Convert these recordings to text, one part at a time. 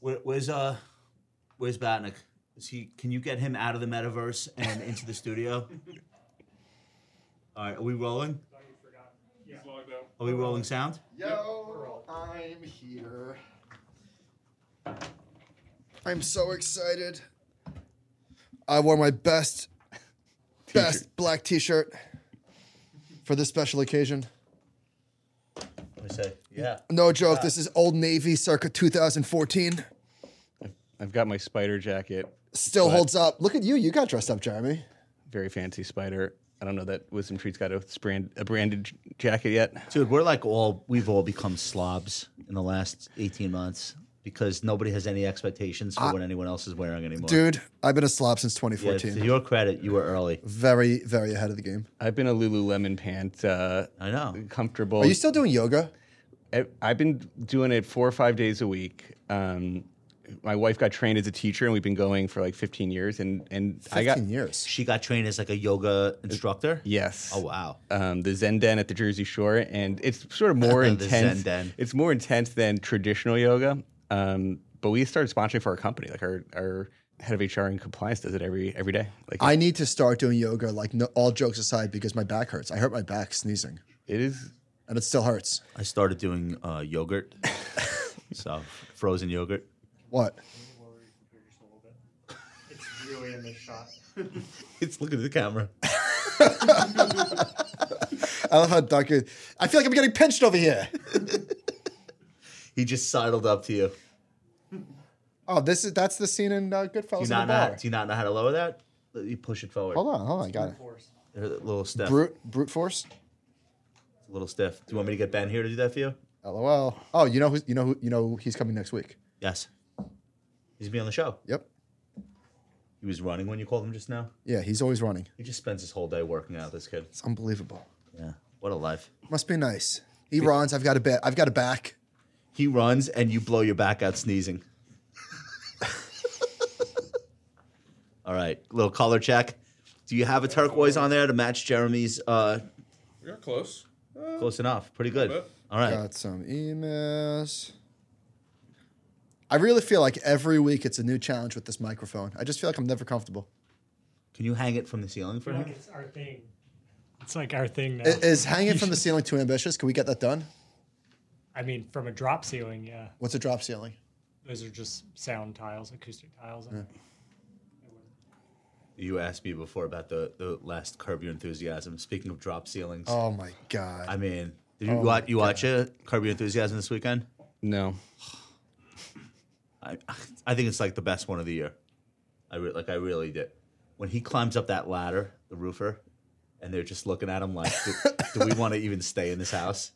Where, where's uh, where's Batnick? Is he? Can you get him out of the metaverse and into the studio? All right, are we rolling? Are we rolling sound? Yo, I'm here. I'm so excited. I wore my best, best black T-shirt for this special occasion. I say, yeah. No joke. This is Old Navy, circa 2014. I've got my spider jacket, Still holds up. Look at you. You got dressed up, Jeremy. very fancy spider. I don't know that Wisdom Tree's got a brand a branded jacket yet. Dude, we're like all we've all become slobs in the last eighteen months because nobody has any expectations for what anyone else is wearing anymore. Dude, I've been a slob since yeah, 2014. to your credit, you were early. very, very ahead of the game. I've been a Lululemon pant, uh, I know. comfortable. Are you still doing yoga? I- I've been doing it four or five days a week. Um, my wife got trained as a teacher, and we've been going for like 15 years. And and 15 I got years. She got trained as like a yoga instructor. yes. Oh wow. um, the Zen Den at the Jersey Shore, and it's sort of more The intense. Zen Den. It's more intense than traditional yoga. Um, but we started sponsoring for our company. Like our, our head of HR and compliance does it every every day. Like I need to start doing yoga, like no, all jokes aside, because my back hurts. I hurt my back sneezing, it is. And it still hurts. I started doing uh, yogurt. so frozen yogurt. What? It's really in this shot. It's looking at the camera. I love how Duncan. I feel like I'm getting pinched over here. He just sidled up to you. Oh, this is that's the scene in uh, Do Goodfellas you in not the know? bar. Do you not know how to lower that? You push it forward. Hold on, hold on, got it. Force. A little step. Brute, brute force. A little stiff. Do you want me to get Ben here to do that for you? LOL. Oh, you know who? You know who? You know he's coming next week. Yes. He's gonna be on the show. Yep. He was running when you called him just now. Yeah, he's always running. He just spends his whole day working out. This kid. It's unbelievable. Yeah. What a life. Must be nice. He runs. I've got a bit. I've got a back. He runs and you blow your back out sneezing. All right, little color check. Do you have a turquoise on there to match Jeremy's? Uh, You're close. Close enough. Pretty good. bit. All right. Got some emails. I really feel like every week it's a new challenge with this microphone. I just feel like I'm never comfortable. Can you hang it from the ceiling for Like it's our thing. It's like our thing now. I- Is hanging from the ceiling too ambitious? Can we get that done? I mean, from a drop ceiling, yeah. What's a drop ceiling? Those are just sound tiles, acoustic tiles. and You asked me before about the, the last Curb Your Enthusiasm. Speaking of drop ceilings, Oh my god! I mean, did you Oh watch my you watch it uh, Curb Your Enthusiasm this weekend? No. I I think it's like the best one of the year. I re- like I really did. When he climbs up that ladder, the roofer, and they're just looking at him like, do, do we want to even stay in this house?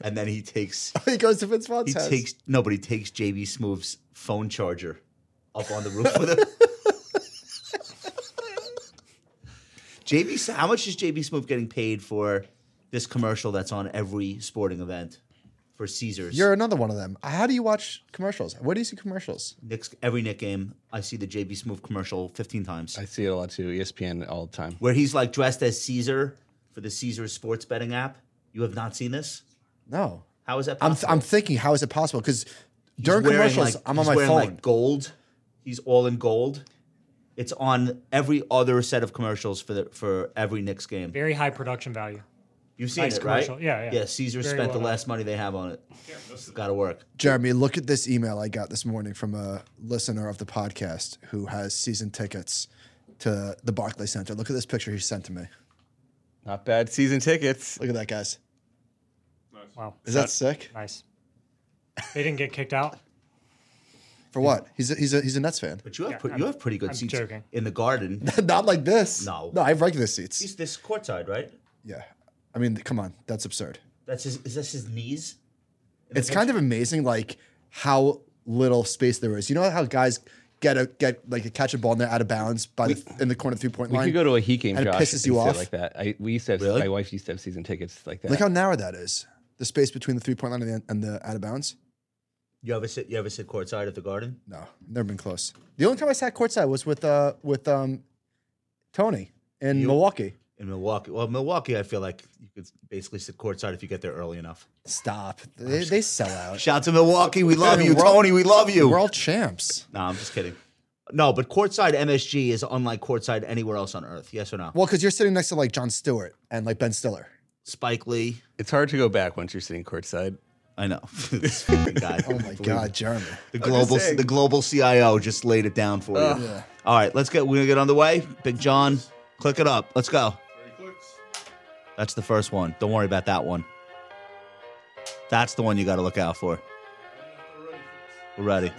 And then he takes he goes to Vince Vaughn's he house. takes nobody takes JB Smoove's phone charger up on the roof with him. JB, how much is JB Smoove getting paid for this commercial that's on every sporting event for Caesars? You're another one of them. How do you watch commercials? Where do you see commercials? Knicks, every Knick game, I see the JB Smoove commercial 15 times. I see it a lot too. ESPN all the time. where he's like dressed as Caesar for the Caesar sports betting app. You have not seen this? No. How is that I'm possible? I'm thinking, how is it possible? Because He's during wearing, commercials, like- I'm on he's my wearing, phone. Like gold. He's all in gold. It's on every other set of commercials for the for every Knicks game. very high production value. You've seen nice it, right? commercial. Yeah, yeah. Yeah, Caesar Very spent the well done. less money they have on it. Got to work. Jeremy, look at this email I got this morning from a listener of the podcast who has season tickets to the Barclays Center. Look at this picture he sent to me. Not bad season tickets. Look at that, guys. Wow, Is that sick? nice? They didn't get kicked out. For what? He's a, he's a, he's a Nets fan. But you have Yeah, pre- I'm- you have pretty good I'm seats joking. in the garden. Not like this. No. No, I have regular seats. He's this courtside, right? Yeah. I mean, come on. That's absurd. That's his. Is this his knees? It's kind of amazing, like how little space there is. You know how guys get a get like a catch a ball and they're out of bounds by the in the corner three point We line. could go to a Heat game, and it Josh. pisses and you sit off? like that. I, we used to have, Really? my wife used to have season tickets like that. Look how narrow that is. The space between the three point line and the, and the out of bounds. You ever sit? You ever sit courtside at the garden? No, never been close. The only time I sat courtside was with uh with um Tony in You- Milwaukee. in Milwaukee. Well, Milwaukee, I feel like you could basically sit courtside if you get there early enough. Stop. They, they sell out. Shout out to Milwaukee. We love you, We're all- Tony. We love you. We're all champs. no, I'm just kidding. No, but courtside MSG is unlike courtside anywhere else on earth. Yes or no? Well, because you're sitting next to like Jon Stewart and like Ben Stiller. Spike Lee. It's hard to go back once you're sitting courtside. I know. this fucking guy. Oh my God, Jeremy. The global, the global CIO just laid it down for you. Yeah. All right, let's get. We're gonna get on the way. Big John, click it up. Let's go. That's the first one. Don't worry about that one. That's the one you got to look out for. We're ready.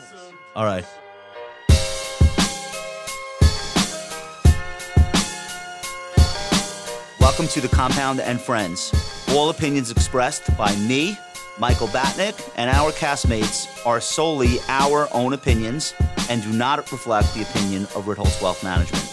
All right. Welcome to the Compound and Friends. All opinions expressed by me, Michael Batnick, and our castmates are solely our own opinions and do not reflect the opinion of Ritholtz Wealth Management.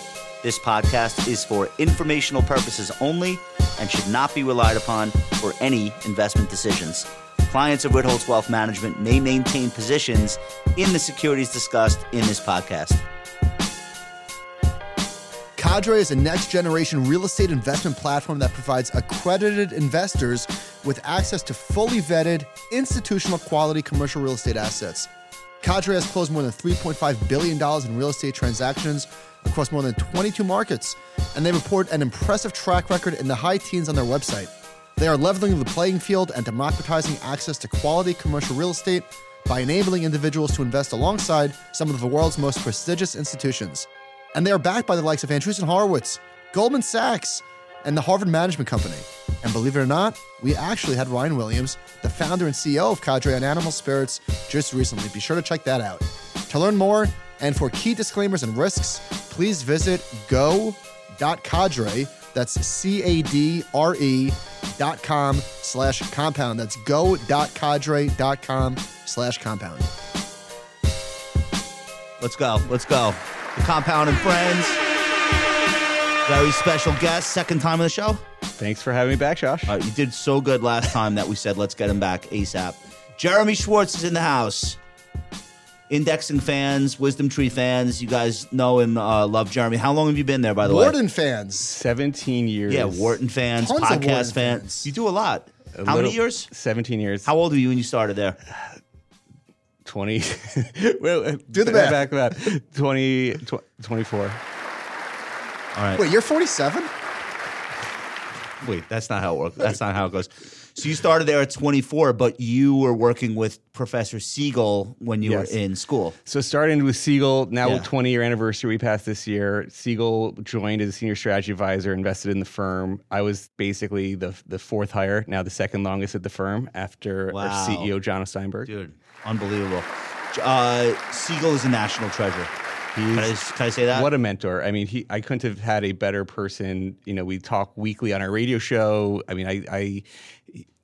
This podcast is for informational purposes only and should not be relied upon for any investment decisions. Clients of Ritholtz Wealth Management may maintain positions in the securities discussed in this podcast. Cadre is a next generation real estate investment platform that provides accredited investors with access to fully vetted, institutional quality commercial real estate assets. Cadre has closed more than $3.5 billion in real estate transactions across more than 22 markets, and they report an impressive track record in the high teens on their website. They are leveling the playing field and democratizing access to quality commercial real estate by enabling individuals to invest alongside some of the world's most prestigious institutions. And they are backed by the likes of Andreessen Horowitz, Goldman Sachs, and the Harvard Management Company. And believe it or not, we actually had Ryan Williams, the founder and CEO of Cadre on Animal Spirits, just recently. Be sure to check that out. To learn more and for key disclaimers and risks, please visit go.cadre. That's C A D R E dot com slash compound. That's go.cadre dot com slash compound. Let's go. Let's go. The Compound and Friends. Very special guest, second time on the show. Thanks for having me back, Josh. All right, you did so good last time that we said let's get him back ASAP. Jeremy Schwartz is in the house. Indexing fans, Wisdom Tree fans, you guys know and uh, love Jeremy. How long have you been there, by the way? Wharton fans. 17 years. Yeah, Wharton fans, Tons of podcast Wharton fans. fans. You do a lot. A How many years? 17 years. How old were you when you started there? 20. well, uh, Do the math. Back about 20, tw- 24. All right. Wait, you're 47? Wait, that's not how it works. That's not how it goes. So you started there at 24, but you were working with Professor Siegel when you Yes. were in school. So starting with Siegel, now Yeah. 20 year anniversary we passed this year. Siegel joined as a senior strategy advisor, invested in the firm. I was basically the the fourth hire, now the second longest at the firm after Wow. our CEO John Steinberg. Dude, unbelievable. Uh, Siegel is a national treasure. Can I, can I say that? What a mentor! I mean, he. I couldn't have had a better person. You know, we talk weekly on our radio show. I mean, I, I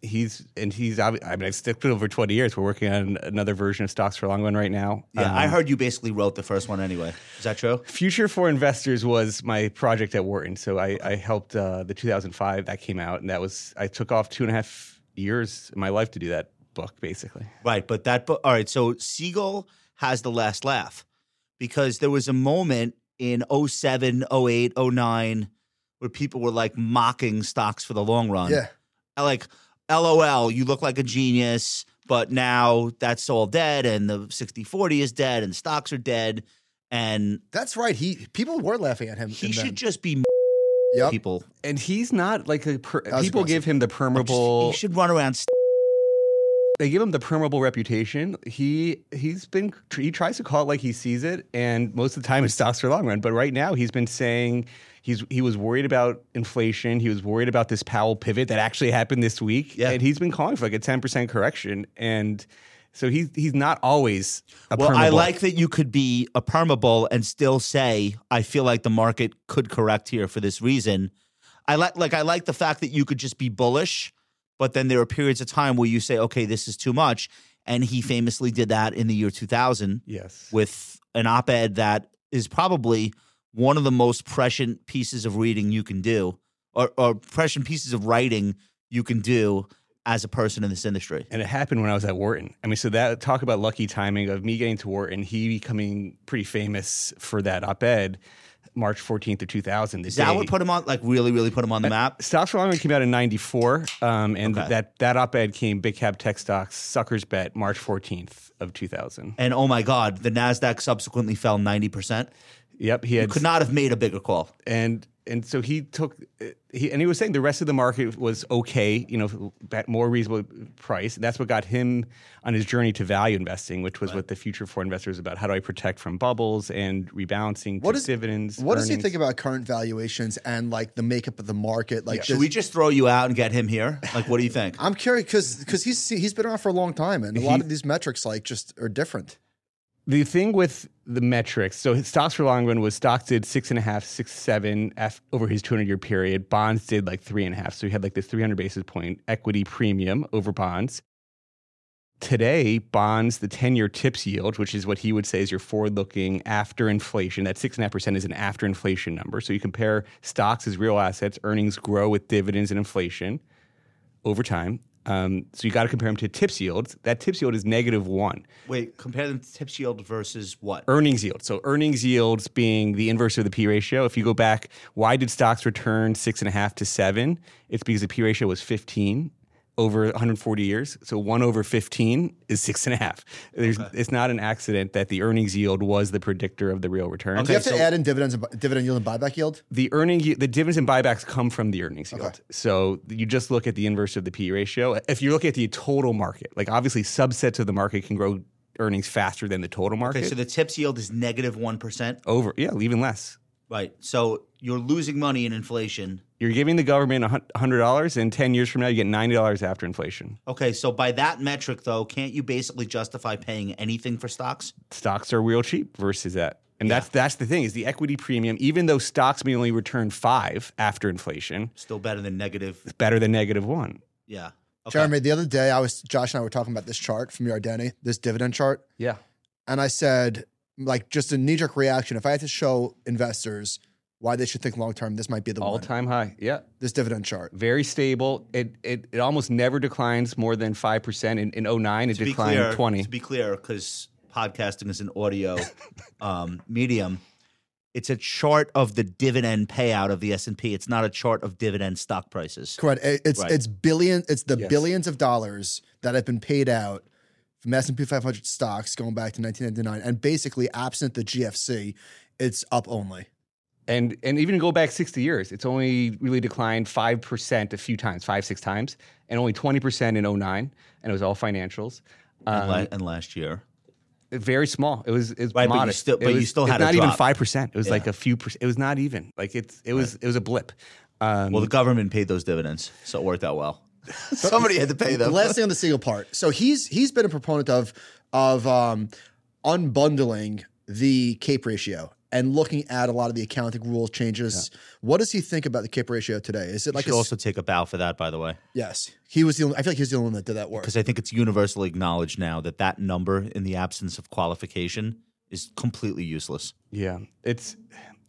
he's and he's. I mean, I've stuck with him for twenty years. We're working on another version of Stocks for Long Run right now. yeah, Um, I heard you basically wrote the first one anyway. Is that true? Future for Investors was my project at Wharton. So I, I helped uh, the 2005 that came out, and that was I took off two and a half years in my life to do that book, basically. Right, but that book. All right, so Siegel has the last laugh because there was a moment in 07, 08, 09 where people were like mocking stocks for the long run. Yeah. Like, LOL, you look like a genius, but now that's all dead and the 60 40 is dead and stocks are dead. And That's right. He people were laughing at him. he should then- just be Yep. people. And he's not like a per- people give him the permabull. He should run around. St- they give him the permabull reputation. He he's been he tries to call it like he sees it, and most of the time it stocks for long run. But right now he's been saying he's he was worried about inflation. He was worried about this Powell pivot that actually happened this week, Yeah. and he's been calling for like a ten percent correction. And so he's he's not always a well, I like that you could be a permabull and still say, I feel like the market could correct here for this reason. I like like I like the fact that you could just be bullish, but then there are periods of time where you say, okay, this is too much. And he famously did that in the year 2000 yes. with an op ed that is probably one of the most prescient pieces of reading you can do, or, or prescient pieces of writing you can do as a person in this industry. And it happened when I was at Wharton. I mean, so that talk about lucky timing of me getting to Wharton, he becoming pretty famous for that op-ed. March 14th of 2000. The Is that day- what put him on? Like really, really put him on the map? Stocks for Long Run came out in '94, um, and Okay. that that op-ed came big cap tech stocks suckers bet March 14th of 2000. And oh my God, the Nasdaq subsequently fell ninety percent. Yep, he had Could not have made a bigger call. and and so he took he and he was saying the rest of the market was okay, you know, at more reasonable price. That's what got him on his journey to value investing, which was what the future for investors about. How do I protect from bubbles and rebalancing What to is- dividends? What does he think about current valuations and like the makeup of the market? Like, Should we just throw you out and get him here? Like, what do you think? I'm curious because because he's he's been around for a long time, and a lot of these metrics like just are different. the thing with the metrics, so his stocks for long run was stocks did six and a half, six, seven af- over his 200 year period. Bonds did like three and a half. So he had like this 300 basis point equity premium over bonds. Today, bonds, the 10 year tips yield, which is what he would say is your forward looking after inflation, that 6.5% is an after inflation number. So you compare stocks as real assets, earnings grow with dividends and inflation over time. Um, so you got to compare them to tips yield. That tips yield is negative one Wait, compare them to tips yield versus what? earnings yield. So earnings yields being the inverse of the P ratio. If you go back, why did stocks return six and a half to seven? It's because the P ratio was 15 over 140 years. So one over 15 is six and a half. There's, It's not an accident that the earnings yield was the predictor of the real return. Do you have to so- add in dividends, and dividend yield, and buyback yield? The earning, yi- the dividends and buybacks come from the earnings yield. So you just look at the inverse of the P ratio. If you look at the total market, like obviously subsets of the market can grow earnings faster than the total market. Okay, so the tips yield is negative one percent. Over, yeah, even less. Right. So you're losing money in inflation. You're giving the government a $100, and 10 years from now, you get $90 after inflation. Okay, so by that metric, though, can't you basically justify paying anything for stocks? Stocks are real cheap versus that. And that's that's the thing is the equity premium, even though stocks may only return five after inflation, Still better than negative. it's better than negative one. Yeah. Okay. Jeremy, the other day I was Josh and I were talking about this chart from Yardeni, this dividend chart, Yeah. and I said like just a knee jerk reaction. If I had to show investors why they should think long term, this might be the All one. time high. Yeah. This dividend chart. Very stable. It, it it almost never declines more than 5%. In, in 09, it to declined clear, 20. To be clear, because podcasting is an audio um, medium, it's a chart of the dividend payout of the S and P. It's not a chart of dividend stock prices. Correct. It- It's Right. it's billion. It's the Yes. billions of dollars that have been paid out from S and P 500 stocks going back to 1999, and basically absent the GFC, it's up only. And and even go back 60 years, it's only really declined 5% a few times, five, six times, and only 20% in 09, and it was all financials. and, Um, la- and last year, very small. It was it's Right, but you modest. still- It but you was- still it's had a not even five percent. It was like a few percent. It was not even like it's it was it was a blip. Um, well, the government paid those dividends, so it worked out well. Somebody had to pay The them. last thing on the single part. So he's he's been a proponent of of um, unbundling the CAPE ratio and looking at a lot of the accounting rules changes. What does he think about the CAPE ratio today? Is it I like should a, also take a bow for that, by the way, yes? He was the only, I feel like he's the only one that did that work. because I think it's universally acknowledged now that that number, in the absence of qualification, is completely useless. yeah, it's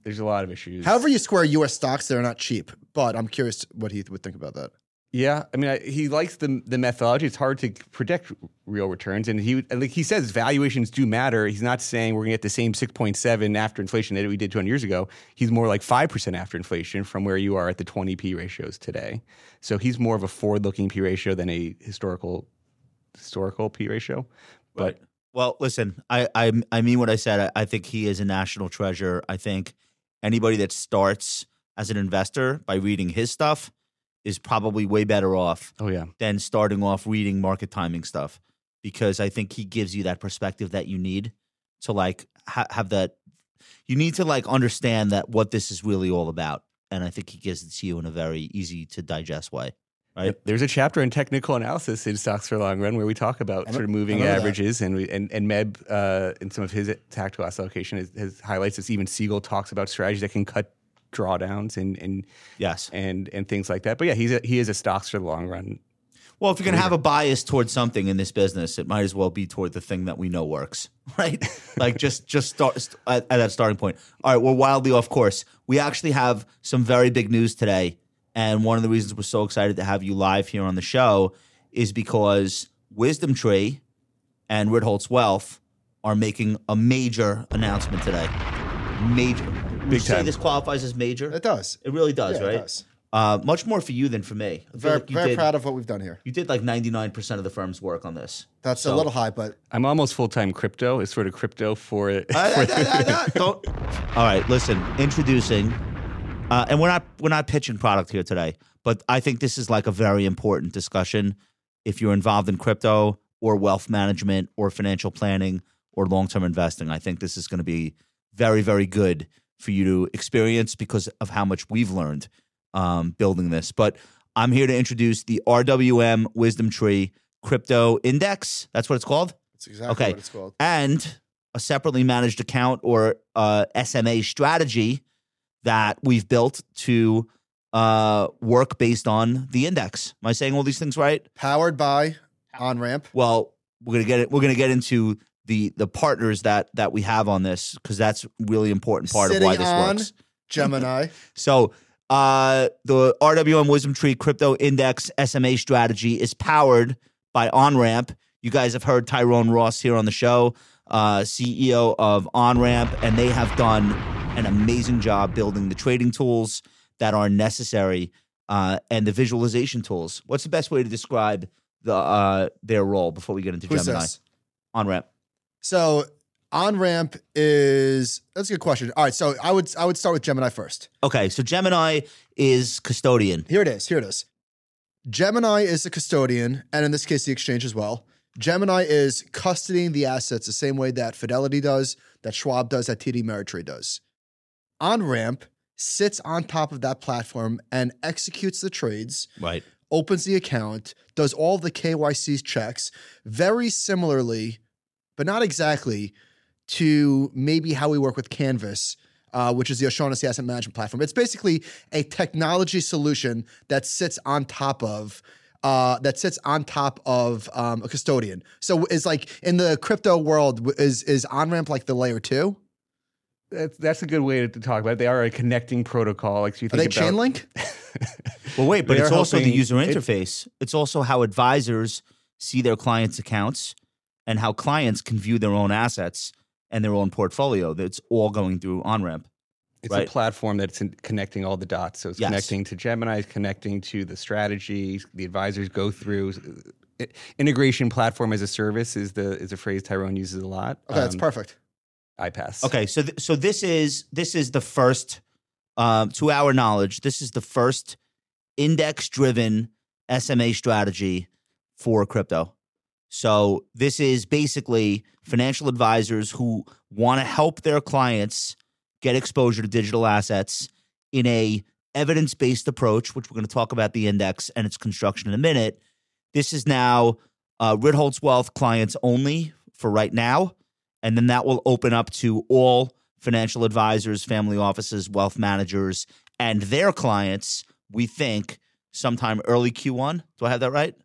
there's a lot of issues. However, you square U.S. stocks, they're not cheap. But I'm curious what he would think about that. Yeah, I mean, I, he likes the the methodology. It's hard to predict real returns, and he like he says valuations do matter. He's not saying we're going to get the same six point seven after inflation that we did 200 years ago. He's more like five percent after inflation from where you are at the 20 p ratios today. So he's more of a forward looking p ratio than a historical historical p ratio. But Right. Well, listen, I, I I mean what I said. I, I think he is a national treasure. I think anybody that starts as an investor by reading his stuff is probably way better off oh yeah, than starting off reading market timing stuff because I think he gives you that perspective that you need to like ha- have that. You need to like understand that what this is really all about, and I think he gives it to you in a very easy to digest way. Right? There's a chapter in technical analysis in Stocks for Long Run where we talk about sort of moving remember that. averages, and we, and and Meb uh, in some of his tactical asset allocation has, has highlights this. Even Siegel talks about strategies that can cut drawdowns and and Yes. and and things like that. But yeah, he's a, he is a stocks for the long run. Well, if you're going to have a bias towards something in this business, it might as well be toward the thing that we know works, right? like just just start st- at, at that starting point. All right, we're wildly off course. We actually have some very big news today, and one of the reasons we're so excited to have you live here on the show is because Wisdom Tree and Ritholtz Wealth are making a major announcement today. Major. Would Big you say time. this qualifies as major? It does. It really does, Yeah, it right? does. Uh, much more for you than for me. I feel Very, like you very did, proud of what we've done here. You did like ninety nine percent of the firm's work on this. That's So- a little high, but I'm almost full time crypto. It's sort of crypto for it. I- I- I- I- don't- All right, listen. Introducing, uh, and we're not we're not pitching product here today, but I think this is like a very important discussion. If you're involved in crypto or wealth management or financial planning or long term investing, I think this is going to be very very good for you to experience because of how much we've learned um, building this. But I'm here to introduce the RWM Wisdom Tree Crypto Index. That's what it's called it's exactly Okay. what it's called. and a separately managed account or uh, SMA strategy that we've built to uh, work based on the index. Am I saying all these things right? Powered by OnRamp. Well, we're gonna get it. We're gonna get into the the partners that that we have on this because that's really important part Sitting of why this on works. Gemini. So uh, the RWM Wisdom Tree Crypto Index SMA strategy is powered by OnRamp. You guys have heard Tyrone Ross here on the show, uh, CEO of OnRamp, and they have done an amazing job building the trading tools that are necessary uh, and the visualization tools. What's the best way to describe the uh, their role before we get into Who's Gemini? this? OnRamp. So OnRamp is that's a good question. All right, so I would I would start with Gemini first. Okay, so Gemini is custodian. Here it is. Here it is. Gemini is the custodian, and in this case, the exchange as well. Gemini is custodying the assets the same way that Fidelity does, that Schwab does, that TD Ameritrade does. OnRamp sits on top of that platform and executes the trades, Right. opens the account, does all the KYC checks, very similarly, but not exactly, to maybe how we work with Canvas, uh, which is the O'Shaughnessy Asset Management Platform. It's basically a technology solution that sits on top of. Uh, that sits on top of um, a custodian. So is like in the crypto world, is is OnRamp like the layer two? That's, that's a good way to, to talk about it. They are a connecting protocol. Like so you Are think they about, Chainlink? Well, wait, but it's are also the helping- user it- interface. it's also how advisors see their clients' accounts and how clients can view their own assets and their own portfolio. That's all going through OnRamp. It's Right. a platform that's in, connecting all the dots. So it's Yes. connecting to Gemini, connecting to the strategy. The advisors go through. Integration platform as a service is the is a phrase Tyrone uses a lot. Okay, that's Um, perfect. I pass. Okay, so th- so this is this is the first, um, to our knowledge, this is the first index-driven SMA strategy for crypto. So this is basically financial advisors who want to help their clients get exposure to digital assets in a evidence-based approach, which we're going to talk about the index and its construction in a minute. This is now uh, Ritholtz Wealth clients only for right now, and then that will open up to all financial advisors, family offices, wealth managers, and their clients. We think sometime early Q1. Do I have that right?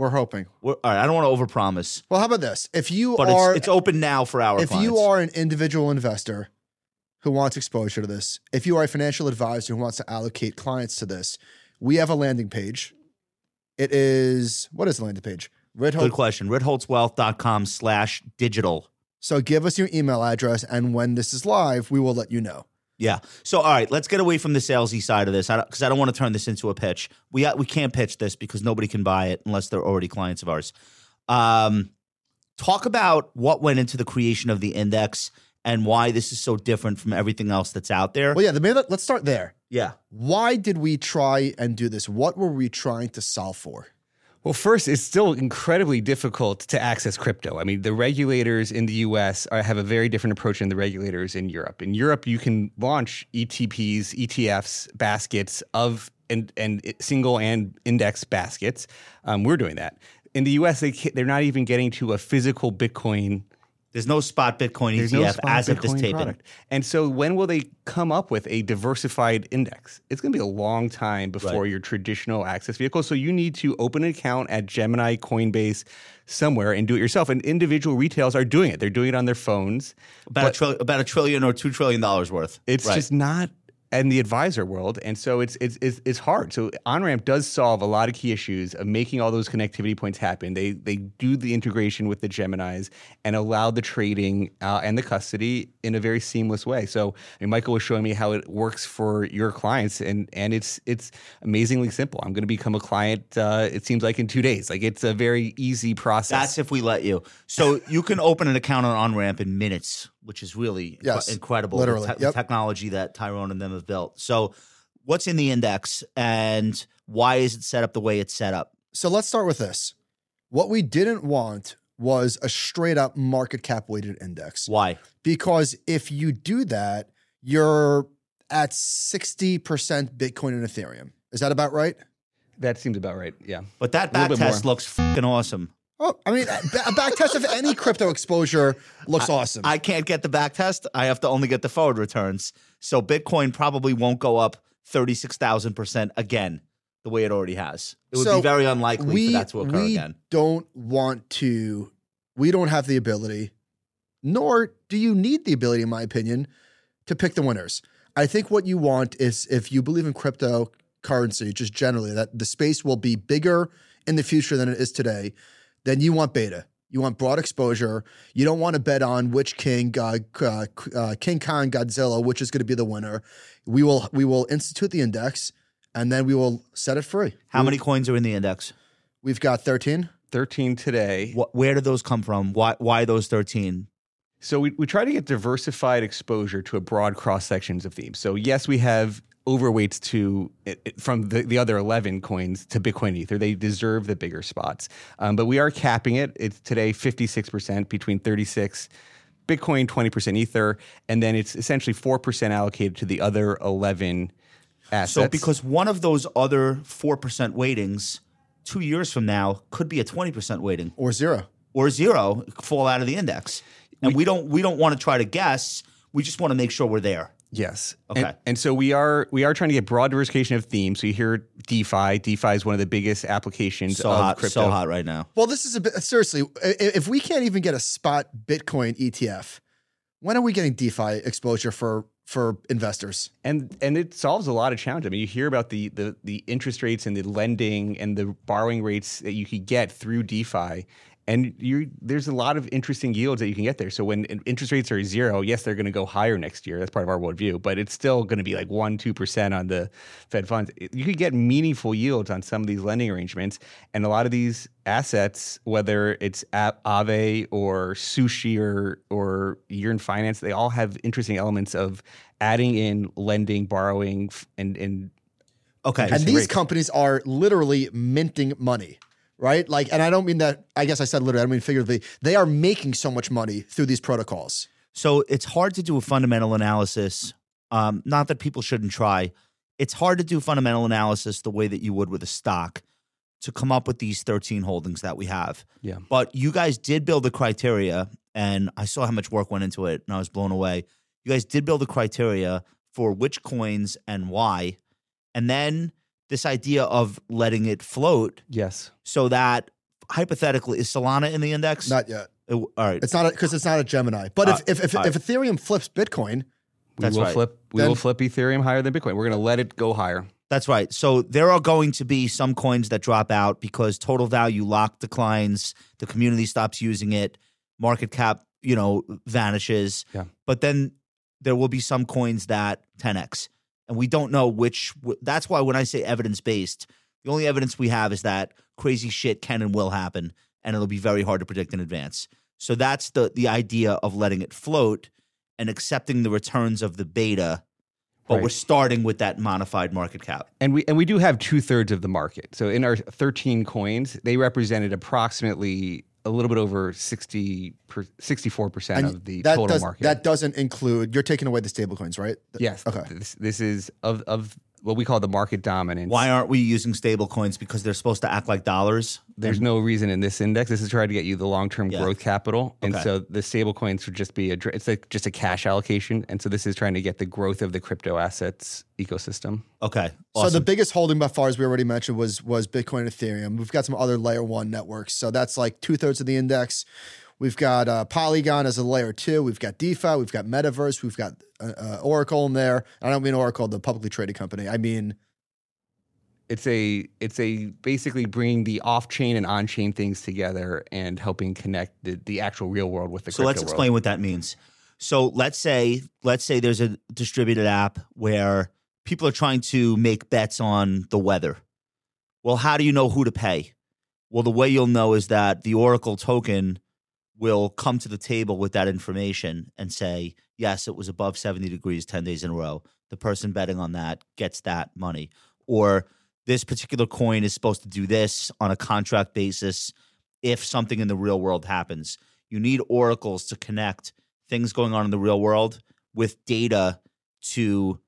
We're hoping. We're, all right. I don't want to overpromise, Well, how about this? If you but are it's, it's open now for our if clients. you are an individual investor who wants exposure to this, if you are a financial advisor who wants to allocate clients to this, we have a landing page. It is what is the landing page? Red Good question. RitholtzWealth.com slash digital. So give us your email address, and when this is live, we will let you know. Yeah. So, all right, let's get away from the salesy side of this because I, don't want to turn this into a pitch. We we can't pitch this because nobody can buy it unless they're already clients of ours. Um, talk about what went into the creation of the index and why this is so different from everything else that's out there. Well, yeah. The main, let's start there. yeah. Why did we try and do this? What were we trying to solve for? Well, first, it's still incredibly difficult to access crypto. I mean, the regulators in the US are, have a very different approach than the regulators in Europe. In Europe, you can launch ETPs, ETFs, baskets of and, and single and index baskets. Um, we're doing that. In the US, they, they're not even getting to a physical Bitcoin There's no spot Bitcoin There's ETF no spot as of this Bitcoin taping. product. And so when will they come up with a diversified index? It's going to be a long time before Right. your traditional access vehicle. So you need to open an account at Gemini, Coinbase, somewhere and do it yourself. And individual retailers are doing it. They're doing it on their phones. About a, trill- about a trillion or two trillion dollars worth. It's Right. just not and the advisor world, and so it's it's it's, it's hard. So OnRamp does solve a lot of key issues of making all those connectivity points happen. They they do the integration with the Gemini's and allow the trading uh, and the custody in a very seamless way. So I mean, Michael was showing me how it works for your clients, and and it's it's amazingly simple. I'm going to become a client. Uh, it seems like in two days. Like it's a very easy process. That's if we let you. So you can open an account on OnRamp in minutes, which is really inc- incredible. literally. The, te- Yep. the technology that Tyrone and them have built. So, what's in the index, and why is it set up the way it's set up? So let's start with this. What we didn't want was a straight up market cap weighted index. Why? Because if you do that, you're at 60% Bitcoin and Ethereum. Is that about right? that seems about right. Yeah. But that A back test more. looks fucking awesome. Oh, I mean, a back test of any crypto exposure looks awesome. I can't get the back test. I have to only get the forward returns. So Bitcoin probably won't go up thirty six thousand percent again, the way it already has. It would So be very unlikely we, for that to occur we again. don't want to, we don't have the ability, nor do you need the ability, in my opinion, to pick the winners. I think what you want is if you believe in cryptocurrency, just generally, that the space will be bigger in the future than it is today, then you want beta. You want broad exposure. You don't want to bet on which king, uh, uh, uh, King Kong, Godzilla, which is going to be the winner. We will we will institute the index, and then we will set it free. How many coins are in the index? We've got thirteen. 13 today. What, where did those come from? Why why those thirteen? So we, we try to get diversified exposure to a broad cross sections of themes. So yes, we have overweights to it, it- from the, the other 11 coins to Bitcoin Ether. They deserve the bigger spots. Um, but we are capping it. It's today 56% between 36 Bitcoin, 20% Ether, and then it's essentially 4% allocated to the other 11 assets. So because one of those other four percent weightings, two years from now, could be a twenty percent weighting or zero. or zero fall out of the index. And we, don't we don't want to try to guess. We just want to make sure we're there. Yes. Okay. And, and so we are we are trying to get broad diversification of themes. So you hear DeFi. DeFi is one of the biggest applications So of hot, crypto. so hot right now. Well, this is a bit seriously. If we can't even get a spot Bitcoin ETF, when are we getting DeFi exposure for for investors? and and it solves a lot of challenges. I mean, you hear about the the the interest rates and the lending and the borrowing rates that you could get through DeFi. And you, there's a lot of interesting yields that you can get there. So when interest rates are zero, yes, they're going to go higher next year. That's part of our worldview, but it's still going to be like one, two percent on the Fed funds. You could get meaningful yields on some of these lending arrangements, and a lot of these assets, whether it's Aave or Sushi or or Yearn Finance, they all have interesting elements of adding in lending, borrowing, and and Okay. And these rates. companies are literally minting money, right? Like, and I don't mean that. I guess I said literally. I don't mean figuratively. They are making so much money through these protocols. So it's hard to do a fundamental analysis. Um, not that people shouldn't try. It's hard to do fundamental analysis the way that you would with a stock to come up with these 13 holdings that we have. Yeah. But you guys did build the criteria, and I saw how much work went into it, and I was blown away. You guys did build the criteria for which coins and why. And then this idea of letting it float yes, so that hypothetically, is Solana in the index? Not yet. Uh, all right. It's not because it's not a Gemini. But Uh, if if if, if Ethereum flips Bitcoin, we That's will right. flip. We Then- will flip Ethereum higher than Bitcoin. We're going to let it go higher. That's right. So there are going to be some coins that drop out because total value lock declines, the community stops using it, market cap, you know, vanishes. Yeah. But then there will be some coins that 10x. And we don't know which that's why when I say evidence based, the only evidence we have is that crazy shit can and will happen and it'll be very hard to predict in advance. So that's the the idea of letting it float and accepting the returns of the beta. But Right. we're starting with that modified market cap. And we and we do have two thirds of the market. So in our 13 coins, they represented approximately a little bit over 60 per, 64 percent and of the total does market. that doesn't include. You're taking away the stablecoins, right? Yes. Okay. This, this is of of what we call the market dominance. Why aren't we using stable coins? Because they're supposed to act like dollars. There's no reason in this index. This is trying to get you the long term Yeah. growth capital, and Okay. so the stable coins would just be a it's like just a cash allocation, and so this is trying to get the growth of the crypto assets ecosystem. Okay. So the biggest holding by far, as we already mentioned, was was Bitcoin and Ethereum. We've got some other layer one networks. So that's like two thirds of the index. We've got uh, Polygon as a layer two. We've got DeFi. We've got Metaverse. We've got uh, uh, Oracle in there. I don't mean Oracle, the publicly traded company. I mean it's a it's a basically bringing the off chain and on chain things together and helping connect the, the actual real world with the So let's explain world. what that means. So let's say let's say there's a distributed app where people are trying to make bets on the weather. Well, how do you know who to pay? Well, the way you'll know is that the Oracle token will come to the table with that information and say, yes, it was above 70 degrees 10 days in a row. The person betting on that gets that money. Or this particular coin is supposed to do this on a contract basis if something in the real world happens. You need oracles to connect things going on in the real world with data to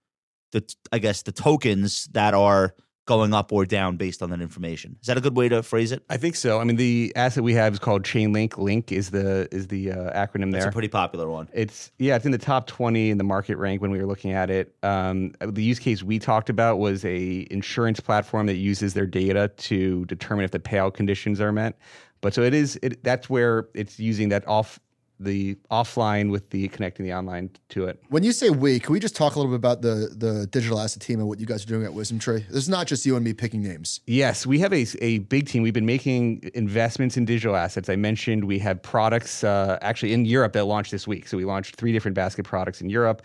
the I guess the tokens that are going up or down based on that information. Is that a good way to phrase it? I think so. I mean, the asset we have is called Chainlink. Link is the is the uh, acronym That's there. a pretty popular one. It's yeah, it's in the top twenty in the market rank when we were looking at it. Um, the use case we talked about was a insurance platform that uses their data to determine if the payout conditions are met. But so it is. It, that's where it's using that off the offline with the connecting the online to it. When you say we, can we just talk a little bit about the the digital asset team and what you guys are doing at Wisdom Tree? This is not just you and me picking names. Yes, we have a, a big team. We've been making investments in digital assets. I mentioned we have products uh, actually in Europe that launched this week. So we launched three different basket products in Europe.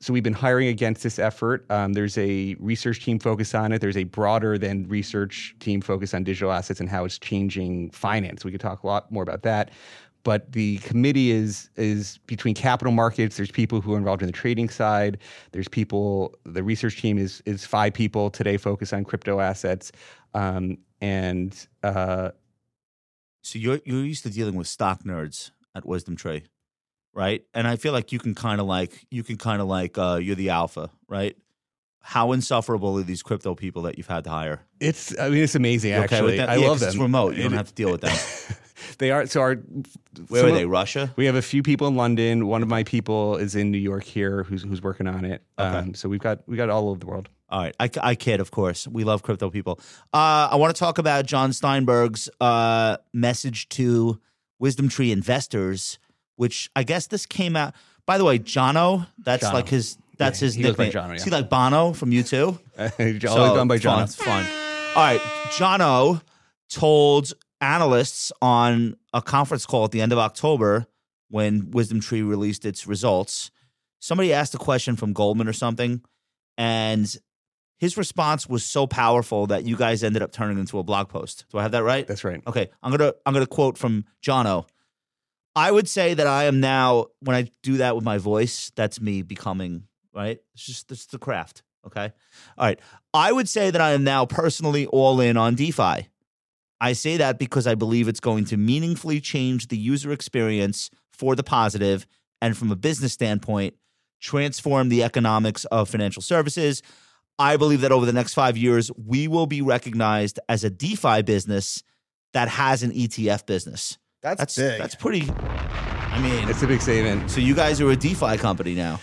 So we've been hiring against this effort. Um, there's a research team focused on it. There's a broader than research team focused on digital assets and how it's changing finance. We could talk a lot more about that but the committee is is between capital markets. There's people who are involved in the trading side. There's people. The research team is is five people today focused on crypto assets, um, and uh, So you're you're used to dealing with stock nerds at Wisdom Tree, right? And I feel like you can kind of like you can kind of like uh, you're the alpha, right? How insufferable are these crypto people that you've had to hire? it's I mean it's amazing. You okay actually, with? I Yeah, love them. It's remote. You don't have to deal with them. they are so our. Where are of- they? Russia? We have a few people in London. One of my people is in New York here, who's who's working on it. Okay. Um, so we've got we got all over the world. All right, I, I kid, of course. We love crypto people. Uh, I want to talk about John Steinberg's uh, message to Wisdom Tree investors, which I guess this came out. By the way, Jono, that's Jono. like his. That's Yeah, his he goes by nickname. Jono, Is he like Bono from U two? Always gone by John. It's fun. All right, Jono told analysts on a conference call at the end of October when Wisdom Tree released its results. Somebody asked a question from Goldman or something, and his response was so powerful that you guys ended up turning into a blog post. Do I have that right? That's right. Okay, I'm gonna I'm gonna quote from Jono. I would say that I am now when I do that with my voice, that's me becoming right. It's just it's the craft. Okay, all right. I would say that I am now personally all in on DeFi. I say that because I believe it's going to meaningfully change the user experience for the positive, and from a business standpoint, transform the economics of financial services. I believe that over the next five years, we will be recognized as a DeFi business that has an ETF business. That's, That's big. that's pretty. I mean, It's a big statement. so you guys are a DeFi company now.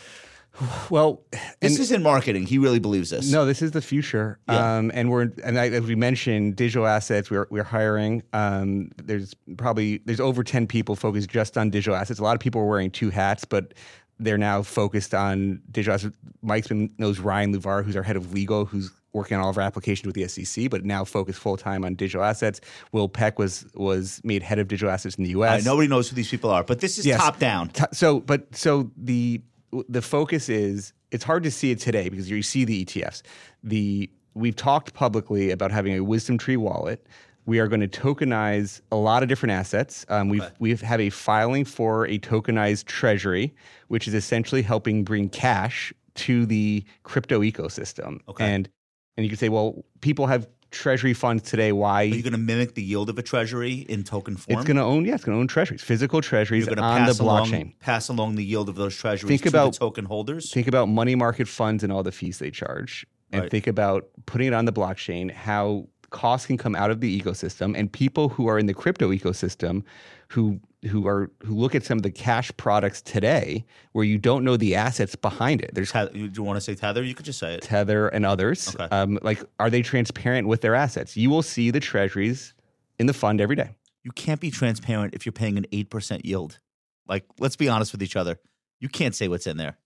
Well, This isn't marketing. He really believes this. No, this is the future. Yeah. Um, and we're and I, as we mentioned, digital assets. We're we're hiring. Um, there's probably there's over ten people focused just on digital assets. A lot of people are wearing two hats, but they're now focused on digital assets. Mike's been knows Ryan Louvar, who's our head of legal, who's working on all of our applications with the SEC, but now focused full time on digital assets. Will Peck was was made head of digital assets in the U.S. nobody knows who these people are, but this is Yes. top down. So, but so the the focus is it's hard to see it today because you see the ETFs. The we've talked publicly about having a Wisdom Tree wallet. We are going to tokenize a lot of different assets. Um, we've we've have a filing for a tokenized treasury, which is essentially helping bring cash to the crypto ecosystem. Okay. And and you could say, well, people have treasury funds today. Why? Are you going to mimic the yield of a treasury in token form? it's going to own, yeah, it's going to own treasuries, physical treasuries You're going to on the pass along, blockchain. pass along the yield of those treasuries Think to about- the token holders. think about money market funds and all the fees they charge and Right. think about putting it on the blockchain how costs can come out of the ecosystem and people who are in the crypto ecosystem who who are who look at some of the cash products today where you don't know the assets behind it there's Tether, do you want to say tether? You could just say it. tether and others Okay. um, like are they transparent with their assets you will see the treasuries in the fund every day you can't be transparent if you're paying an 8% yield. Like, let's be honest with each other. You can't say what's in there.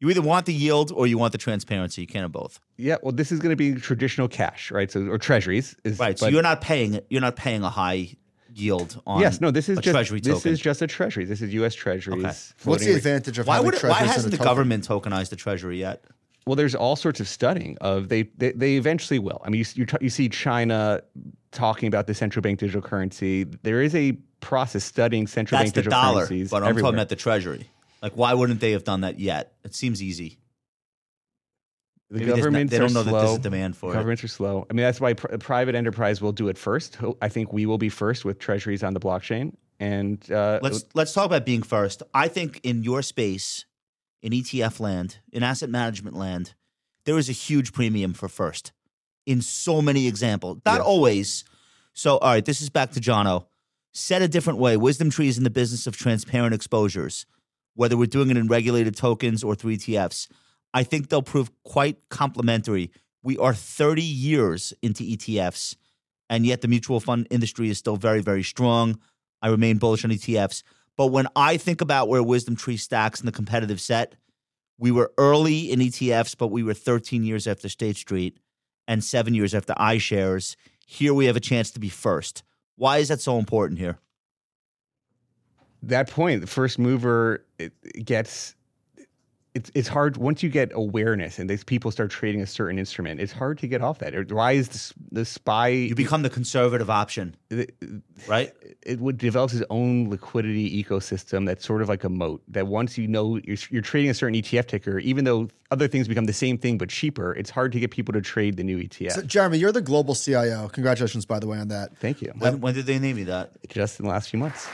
You either want the yield or you want the transparency. You can't have both. Yeah, well, this is going to be traditional cash, right? So or treasuries is Right. So but- you're not paying you're not paying a high yield on yes, no, this is a just treasury this token. is just a treasury. This is U.S. Treasuries. What's the rate. advantage of why having would it, why hasn't the token? government tokenized the treasury yet? Well, there's all sorts of studying of they they, they eventually will. I mean, you you, t- you see China talking about the central bank digital currency. There is a process studying central That's bank the digital dollar, currencies. but I'm everywhere. talking about the treasury. Like, why wouldn't they have done that yet? It seems easy. The Maybe there's not- governments they don't are know slow. that there's a demand for it. Governments are slow. I mean, that's why pr- private enterprise will do it first. I think we will be first with treasuries on the blockchain. And uh, Let's let's talk about being first. I think in your space, in ETF land, in asset management land, there is a huge premium for first. In so many examples, not always. So, all right, this is back to Jono. Said a different way, Wisdom Tree is in the business of transparent exposures, whether we're doing it in regulated tokens or through ETFs. I think they'll prove quite complementary. We are 30 years into ETFs, and yet the mutual fund industry is still very, very strong. I remain bullish on ETFs. But when I think about where Wisdom Tree stacks in the competitive set, we were early in ETFs, but we were 13 years after State Street and seven years after iShares. Here we have a chance to be first. Why is that so important here? that point, the first mover gets it's it's hard once you get awareness and these people start trading a certain instrument. It's hard to get off that. Why is this, the spy? You become the conservative option, it, right? it would develops its own liquidity ecosystem that's sort of like a moat. That once you know you're, you're trading a certain ETF ticker, even though other things become the same thing but cheaper, it's hard to get people to trade the new ETF. So, Jeremy, you're the global CIO. Congratulations, by the way, on that. Thank you. When, when did they name you that? Just in the last few months,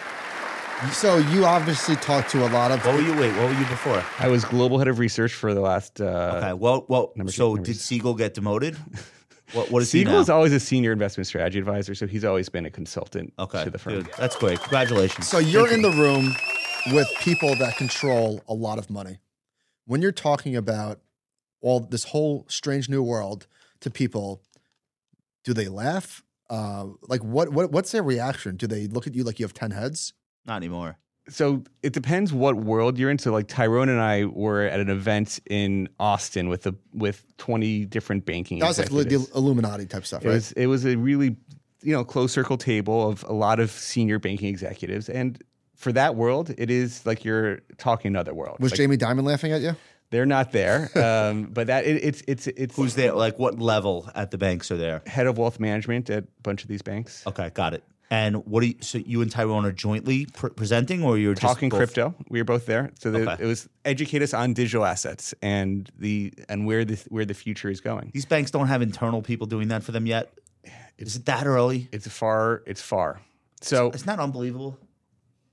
So you obviously talked to a lot of What were you? Wait, what were you before? I was global head of research for the last. Uh, Okay. Well, well. number two- So number did two. Siegel get demoted? What? What is he Siegel now? is always a senior investment strategy advisor, so he's always been a consultant Okay, to the firm. dude, that's great. Congratulations. So you're in the room with people that control a lot of money. When you're talking about all this whole strange new world to people, do they laugh? Uh, like what, what what's their reaction? Do they look at you like you have ten heads? Not anymore. So it depends what world you're in. So like Tyrone and I were at an event in Austin with the with 20 different banking. That was like the. Illuminati type stuff, It right? was it was a really you know close circle table of a lot of senior banking executives, and for that world, it is like you're talking another world. was Like, Jamie Dimon laughing at you? they're not there, um, but that it, it's it's it's Who's there? Like, what level at the banks are there? head of wealth management at a bunch of these banks. Okay, got it. And what do you? So you and Tyrone are jointly pr- presenting, or you're just talking both- crypto. We were both there, so the, Okay. it was educate us on digital assets and the and where the where the future is going. These banks don't have internal people doing that for them yet. Is it that early? It's far. It's far. So It's not unbelievable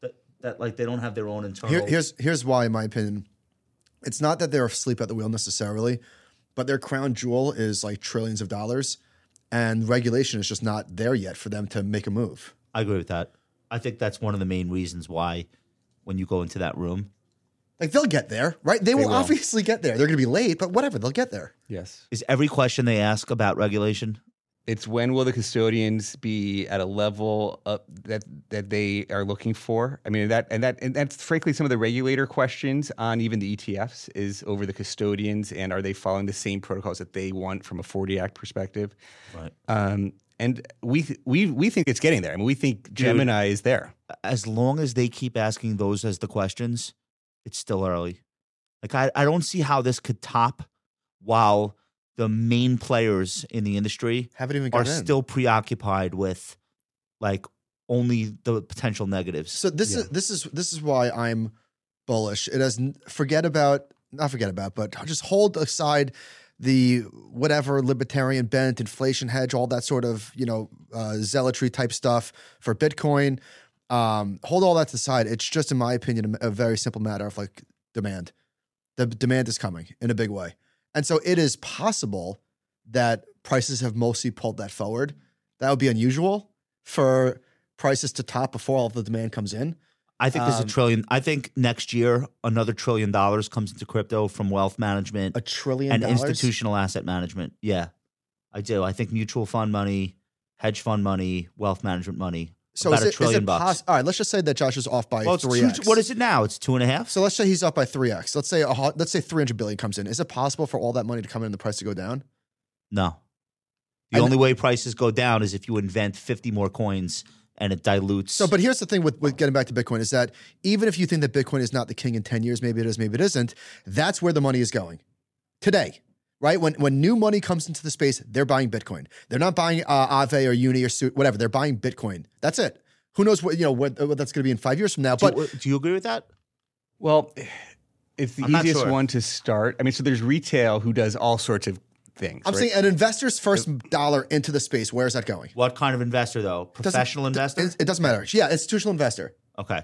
that that like they don't have their own internal. Here, here's here's why, in my opinion, it's not that they're asleep at the wheel necessarily, but their crown jewel is like trillions of dollars, and regulation is just not there yet for them to make a move. I agree with that. I think that's one of the main reasons why when you go into that room, Like they'll get there, right? They, will, will. obviously get there. They're going to be late, but whatever, they'll get there. yes, is every question they ask about regulation. It's when will the custodians be at a level up that that they are looking for? I mean that and that and that's frankly some of the regulator questions on even the ETFs is over the custodians and are they following the same protocols that they want from a 40 Act perspective? Right. Um, and we we we think it's getting there. I mean, we think Gemini is there. As long as they keep asking those as the questions, it's still early. Like I, I don't see how this could top while the main players in the industry Haven't even are in. still preoccupied with like only the potential negatives. So this is this is this is why I'm bullish. It has forget about not forget about, but just hold aside the whatever libertarian bent, inflation hedge, all that sort of you know uh, zealotry type stuff for Bitcoin. Um, hold all that to the side. It's just, in my opinion, a a very simple matter of like demand. The demand is coming in a big way, and so it is possible that prices have mostly pulled that forward. That would be unusual for prices to top before all of the demand comes in. I think there's a Um, trillion. I think next year another trillion dollars comes into crypto from wealth management A trillion and dollars. institutional asset management. Yeah, I do. I think mutual fund money, hedge fund money, wealth management money. So About is a it, is trillion it bucks. All right, let's just say that Josh is off by Well, three x. what is it now? It's two and a half. So let's say he's off by three x. Let's say a, let's say three hundred billion comes in. Is it possible for all that money to come in and the price to go down? No. The only way prices go down is if you invent 50 more coins and it dilutes. So, but here's the thing with, with getting back to Bitcoin is that even if you think that Bitcoin is not the king in 10 years, maybe it is, maybe it isn't, that's where the money is going today, right? When, when new money comes into the space, they're buying Bitcoin. They're not buying uh, Aave or Uni or Su- whatever. They're buying Bitcoin. That's it. Who knows what, you know, what, what that's going to be in five years from now. do, But you, do you agree with that? Well, it's the I'm easiest sure. one to start. I mean, so there's retail who does all sorts of things. I'm right? saying an investor's first dollar into the space, where is that going? What kind of investor, though? Doesn't- Professional investor? It, it doesn't matter. Yeah, institutional investor. okay.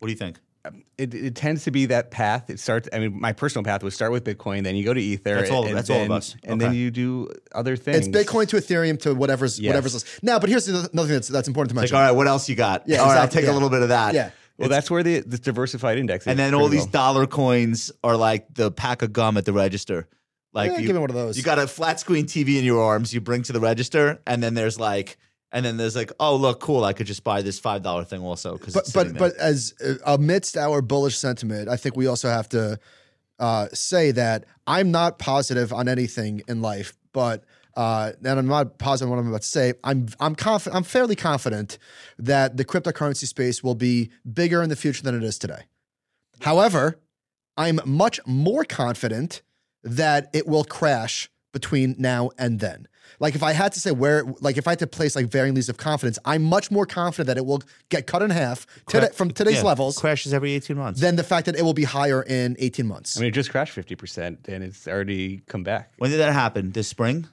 What do you think? Um, it, it tends to be that path. It starts. I mean, my personal path would start with Bitcoin, then you go to Ether. That's all- and that's all of then- us. And then you do other things. It's Bitcoin to Ethereum to whatever's Yes. whatever's. Now, but here's the- another thing that's, that's important to Like, mention. all right, what else you got? Yeah, all right, I'll take yeah. a little bit of that. yeah. Well, that's where the, the diversified index is. And then all these critical. dollar coins are like the pack of gum at the register. Like Yeah, you, give me one of those. You got a flat screen TV in your arms. You bring to the register, and then there's like, and then there's like, oh look, cool. I could just buy this five dollar thing also because but but but as uh, amidst our bullish sentiment, I think we also have to uh, say that I'm not positive on anything in life, but uh, and I'm not positive on what I'm about to say. I'm I'm confident. I'm fairly confident that the cryptocurrency space will be bigger in the future than it is today. However, I'm much more confident that it will crash between now and then. Like if I had to say where, like if I had to place like varying leaves of confidence, I'm much more confident that it will get cut in half today, from today's levels crashes every eighteen months. than the fact that it will be higher in 18 months. I mean, it just crashed fifty percent, and it's already come back. when did that happen? This spring?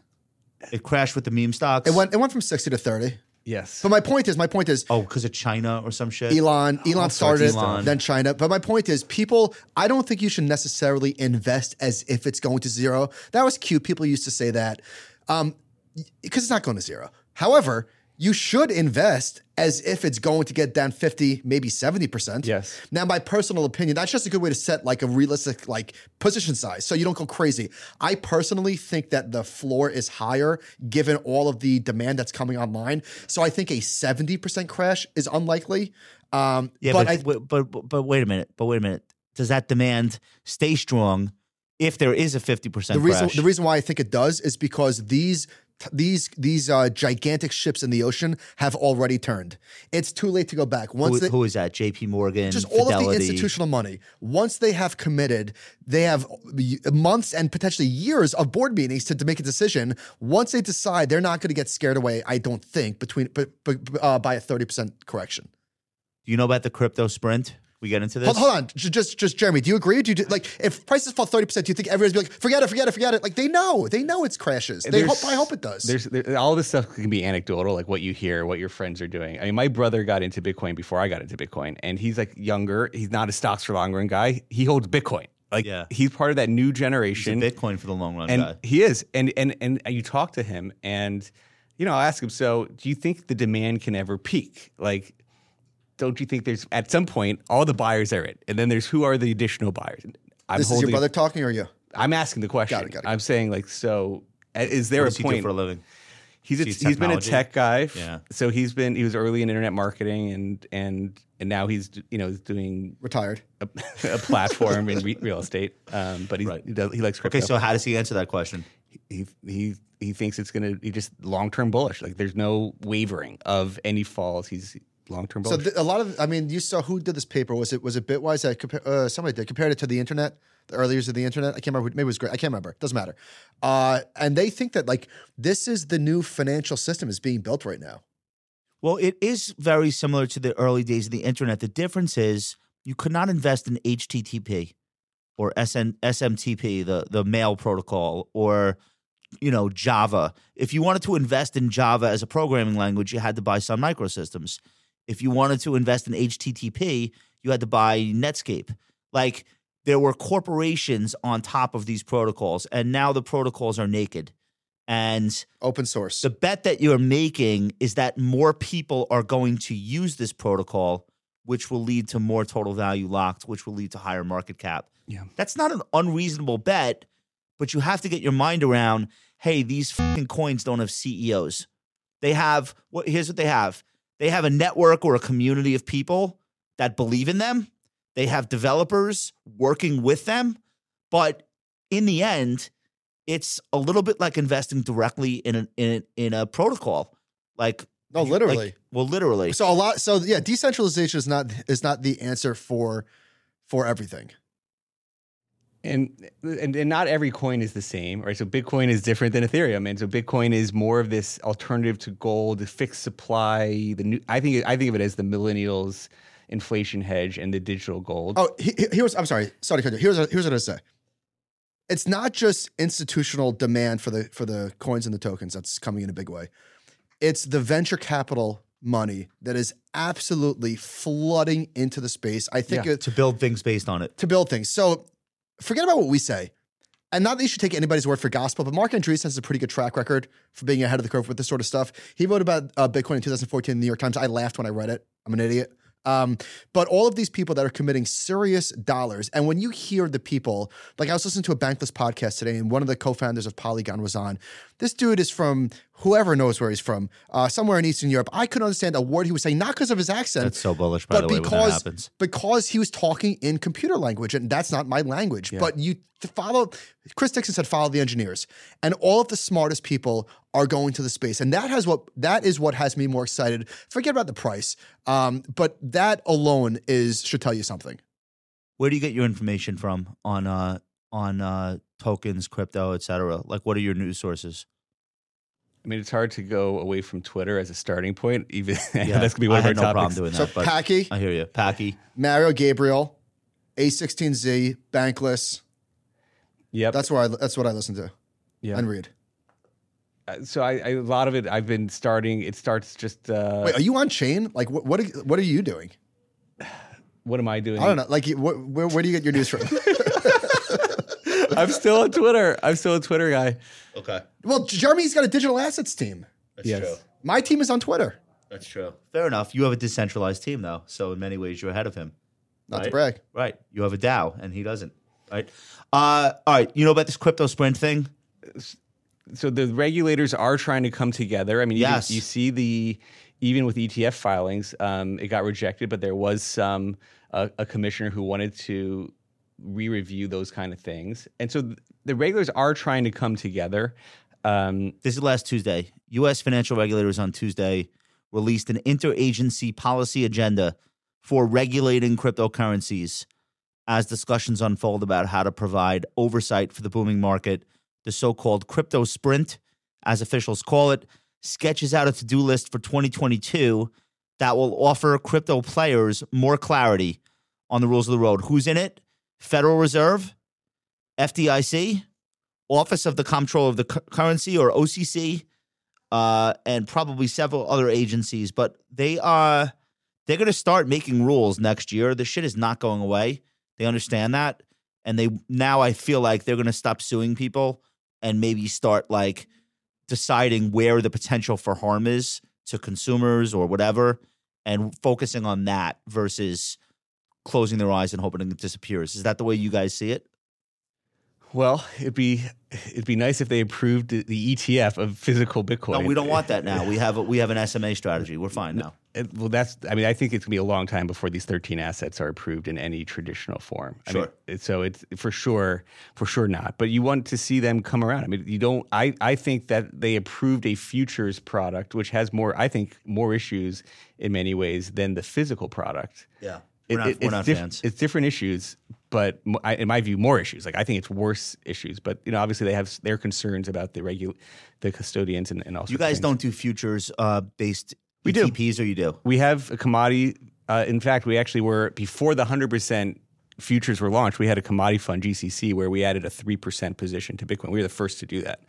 It crashed with the meme stocks. it went it went from 60 to 30. Yes. But my point is, my point is, oh, because of China or some shit. Elon, Elon sorts started of it, Elon. then China. But my point is, people, I don't think you should necessarily invest as if it's going to zero. That was cute. People used to say that um, because it's not going to zero. However, you should invest as if it's going to get down 50, maybe 70%. Yes. Now, my personal opinion, that's just a good way to set like a realistic like position size so you don't go crazy. I personally think that the floor is higher given all of the demand that's coming online. So I think a 70% crash is unlikely. Um, Yeah, but, but I, but, but but wait a minute. But wait a minute. Does that demand stay strong if there is a fifty percent the reason crash? the reason why I think it does is because these these these uh, gigantic ships in the ocean have already turned. It's too late to go back. Once who, they, who is that? J.P. Morgan. just all of the institutional money. Once they have committed, they have months and potentially years of board meetings to, to make a decision. Once they decide, they're not going to get scared away. I don't think between but, but, uh, by a thirty percent correction. Do you know about the crypto sprint? We get into this. Hold, hold on, J- just just Jeremy, do you agree? Do you do, like if prices fall thirty percent? Do you think everyone's be like, forget it, forget it, forget it? Like they know, they know it's crashes. They There's- hope. I hope it does. There's there, all this stuff can be anecdotal, like what you hear, what your friends are doing. I mean, my brother got into Bitcoin before I got into Bitcoin, and he's like younger. He's not a stocks for long run guy. He holds Bitcoin. Like Yeah. he's part of that new He's a generation. Bitcoin for the long run and guy. he is and and and you talk to him and you know i ask him so do you think the demand can ever peak like don't you think there's at some point all the buyers are it and then there's who are the additional buyers i'm this is your brother talking, or you? i'm asking the question Got it, got it. i'm saying like so is there What a does he do point for a living? he's a, he's been a tech guy Yeah. so he's been he was early in internet marketing and and and now he's you know he's doing Retired. a, a platform in re- real estate um but he, Right. he, does, he likes crypto Okay, so how does he answer that question? he he he thinks it's gonna he just long term bullish. Like there's no wavering of any falls. He's long term So th- a lot of, I mean, you saw who did this paper? Was it was it Bitwise that compa- uh, somebody did compared it to the internet, the early years of the internet? I can't remember. who- Maybe it was great. I can't remember. Doesn't matter. Uh, and they think that like this is the new financial system is being built right now. Well, it is very similar to the early days of the internet. The difference is you could not invest in HTTP or SN, SMTP, the the mail protocol, or you know Java. If you wanted to invest in Java as a programming language, you had to buy Sun Microsystems. If you wanted to invest in HTTP, you had to buy Netscape. Like there were corporations on top of these protocols, and now the protocols are naked. And Open source. the bet that you're making is that more people are going to use this protocol, which will lead to more total value locked, which will lead to higher market cap. Yeah. That's not an unreasonable bet, but you have to get your mind around hey, these fucking coins don't have CEOs. They have what here's what they have They have a network or a community of people that believe in them. They have developers working with them. But in the end, it's a little bit like investing directly in a, in, in a protocol. Like, No, like- literally. well, literally. So a lot. So yeah, decentralization is not is not the answer for for everything. And, and and not every coin is the same, right? So Bitcoin is different than Ethereum, and so Bitcoin is more of this alternative to gold, the fixed supply. The new, I think I think of it as the millennials inflation hedge and the digital gold. Oh, he, he- here's I'm sorry, sorry. to. Here's what- here's what I say. It's not just institutional demand for the for the coins and the tokens that's coming in a big way. It's the venture capital money that is absolutely flooding into the space. I think Yeah. it, to build things based on it. to build things. So forget about what we say. And not that you should take anybody's word for gospel, but Marc Andreessen has a pretty good track record for being ahead of the curve with this sort of stuff. He wrote about uh, Bitcoin in 2014 in the New York Times. I laughed when I read it. I'm an idiot. Um, but all of these people that are committing serious dollars, and when you hear the people, like I was listening to a Bankless podcast today, and one of the co-founders of Polygon was on. This dude is from whoever knows where he's from, uh, somewhere in Eastern Europe. I couldn't understand a word he was saying, not because of his accent, That's so bullish, by but the way, when that because happens. because he was talking in computer language, and that's not my language. But you follow. Chris Dixon said, "Follow the engineers," and all of the smartest people are going to the space, and that has what that is what has me more excited. Forget about the price, um, but that alone is should tell you something. Where do you get your information from on uh on uh tokens, crypto, et cetera? Like what are your news sources? I mean, it's hard to go away from Twitter as a starting point. Even Yeah, that's gonna be one I of our had no topics. problem doing So that, but Packy, I hear you. Packy. Mario Gabriele, A16Z, Bankless. Yep. That's where I that's what I listen to yeah. and read. Uh, so I, I a lot of it I've been starting. It starts just. Uh, Wait, are you on chain? Like, what what are, what are you doing? what am I doing? I don't know. Like, wh- where where do you get your news from? I'm still on Twitter. I'm still a Twitter guy. Okay. well, Jeremy's got a digital assets team. That's Yes. true. My team is on Twitter. That's true. Fair enough. You have a decentralized team though, so in many ways you're ahead of him. Not to brag. Right. You have a DAO and he doesn't. Right. Uh all right. You know about this crypto sprint thing? So the regulators are trying to come together. I mean, Yes. you see the even with ETF filings, um, it got rejected, but there was some uh, a commissioner who wanted to re-review those kind of things, and so th- the regulators are trying to come together. Um, This is last Tuesday. US financial regulators on Tuesday released an interagency policy agenda for regulating cryptocurrencies as discussions unfold about how to provide oversight for the booming market. The so called crypto sprint, as officials call it, sketches out a to do list for 2022 that will offer crypto players more clarity on the rules of the road. Who's in it? Federal Reserve, FDIC, Office of the Comptroller of the Cu- Currency or OCC, uh, and probably several other agencies. But they are they're going to start making rules next year. This shit is not going away. They understand that, and they now I feel like they're going to stop suing people and maybe start like deciding where the potential for harm is to consumers or whatever, and focusing on that versus closing their eyes and hoping it disappears. Is that the way you guys see it? well, it'd be it'd be nice if they approved the, the ETF of physical Bitcoin. No, we don't want that now. We have a, we have an SMA strategy. We're fine now. It- well, that's. I mean, I think it's gonna be a long time before these 13 assets are approved in any traditional form. I mean, Sure. it- so it's for sure, for sure not. But you want to see them come around. I mean, you don't. I I think that they approved a futures product, which has more. I think more issues in many ways than the physical product. Yeah, we're not, it- we're it's not diff- fans. It's different issues, but I, in my view, more issues. Like I think it's worse issues. But you know, obviously they have their concerns about the regu- the custodians and, and all. You guys don't do futures uh, based We do. ETPs, or you do? We have a commodity. Uh, in fact, we actually were before the hundred percent futures were launched. We had a commodity fund GCC where we added a three percent position to Bitcoin. We were the first to do that,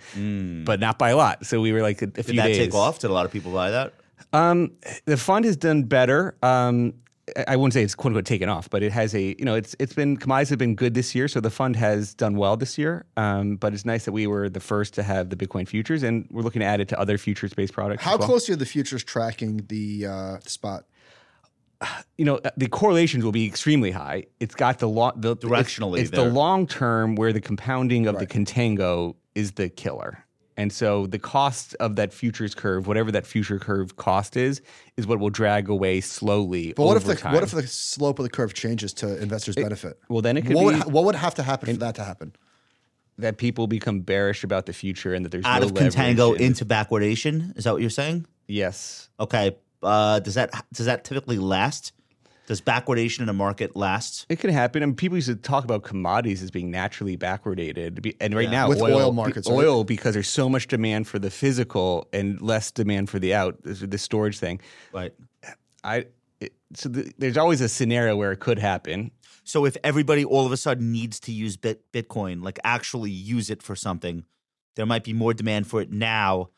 but not by a lot. So we were like a, a Did few that days. take off? Did a lot of people buy that? Um, the fund has done better. Um, I- I wouldn't say it's quote unquote taken off, but it has a you know it's it's been commodities have been good this year, so the fund has done well this year. Um, but it's nice that we were the first to have the Bitcoin futures, and we're looking to add it to other futures based products. How as well. closely are the futures tracking the uh, spot? you know uh, the correlations will be extremely high. It's got the long the Directionally, It's, it's the long term where the compounding of Right. the contango is the killer, And so the cost of that futures curve, whatever that future curve cost is, is what will drag away slowly. But what if over the time. what if the slope of the curve changes to investors' benefit? well then it could What be would, what would have to happen for that to happen? that people become bearish about the future and that there's Out no of contango leverage into backwardation. Is that what you're saying? yes. Okay. Uh, does that does that typically last? Does backwardation in a market last? It can happen. I mean, people used to talk about commodities as being naturally backwardated, and right Yeah. now, With oil markets, right? oil because there's so much demand for the physical and less demand for the out, the storage thing. Right. I it, so the, there's always a scenario where it could happen. So if everybody all of a sudden needs to use bit, Bitcoin, like actually use it for something, there might be more demand for it now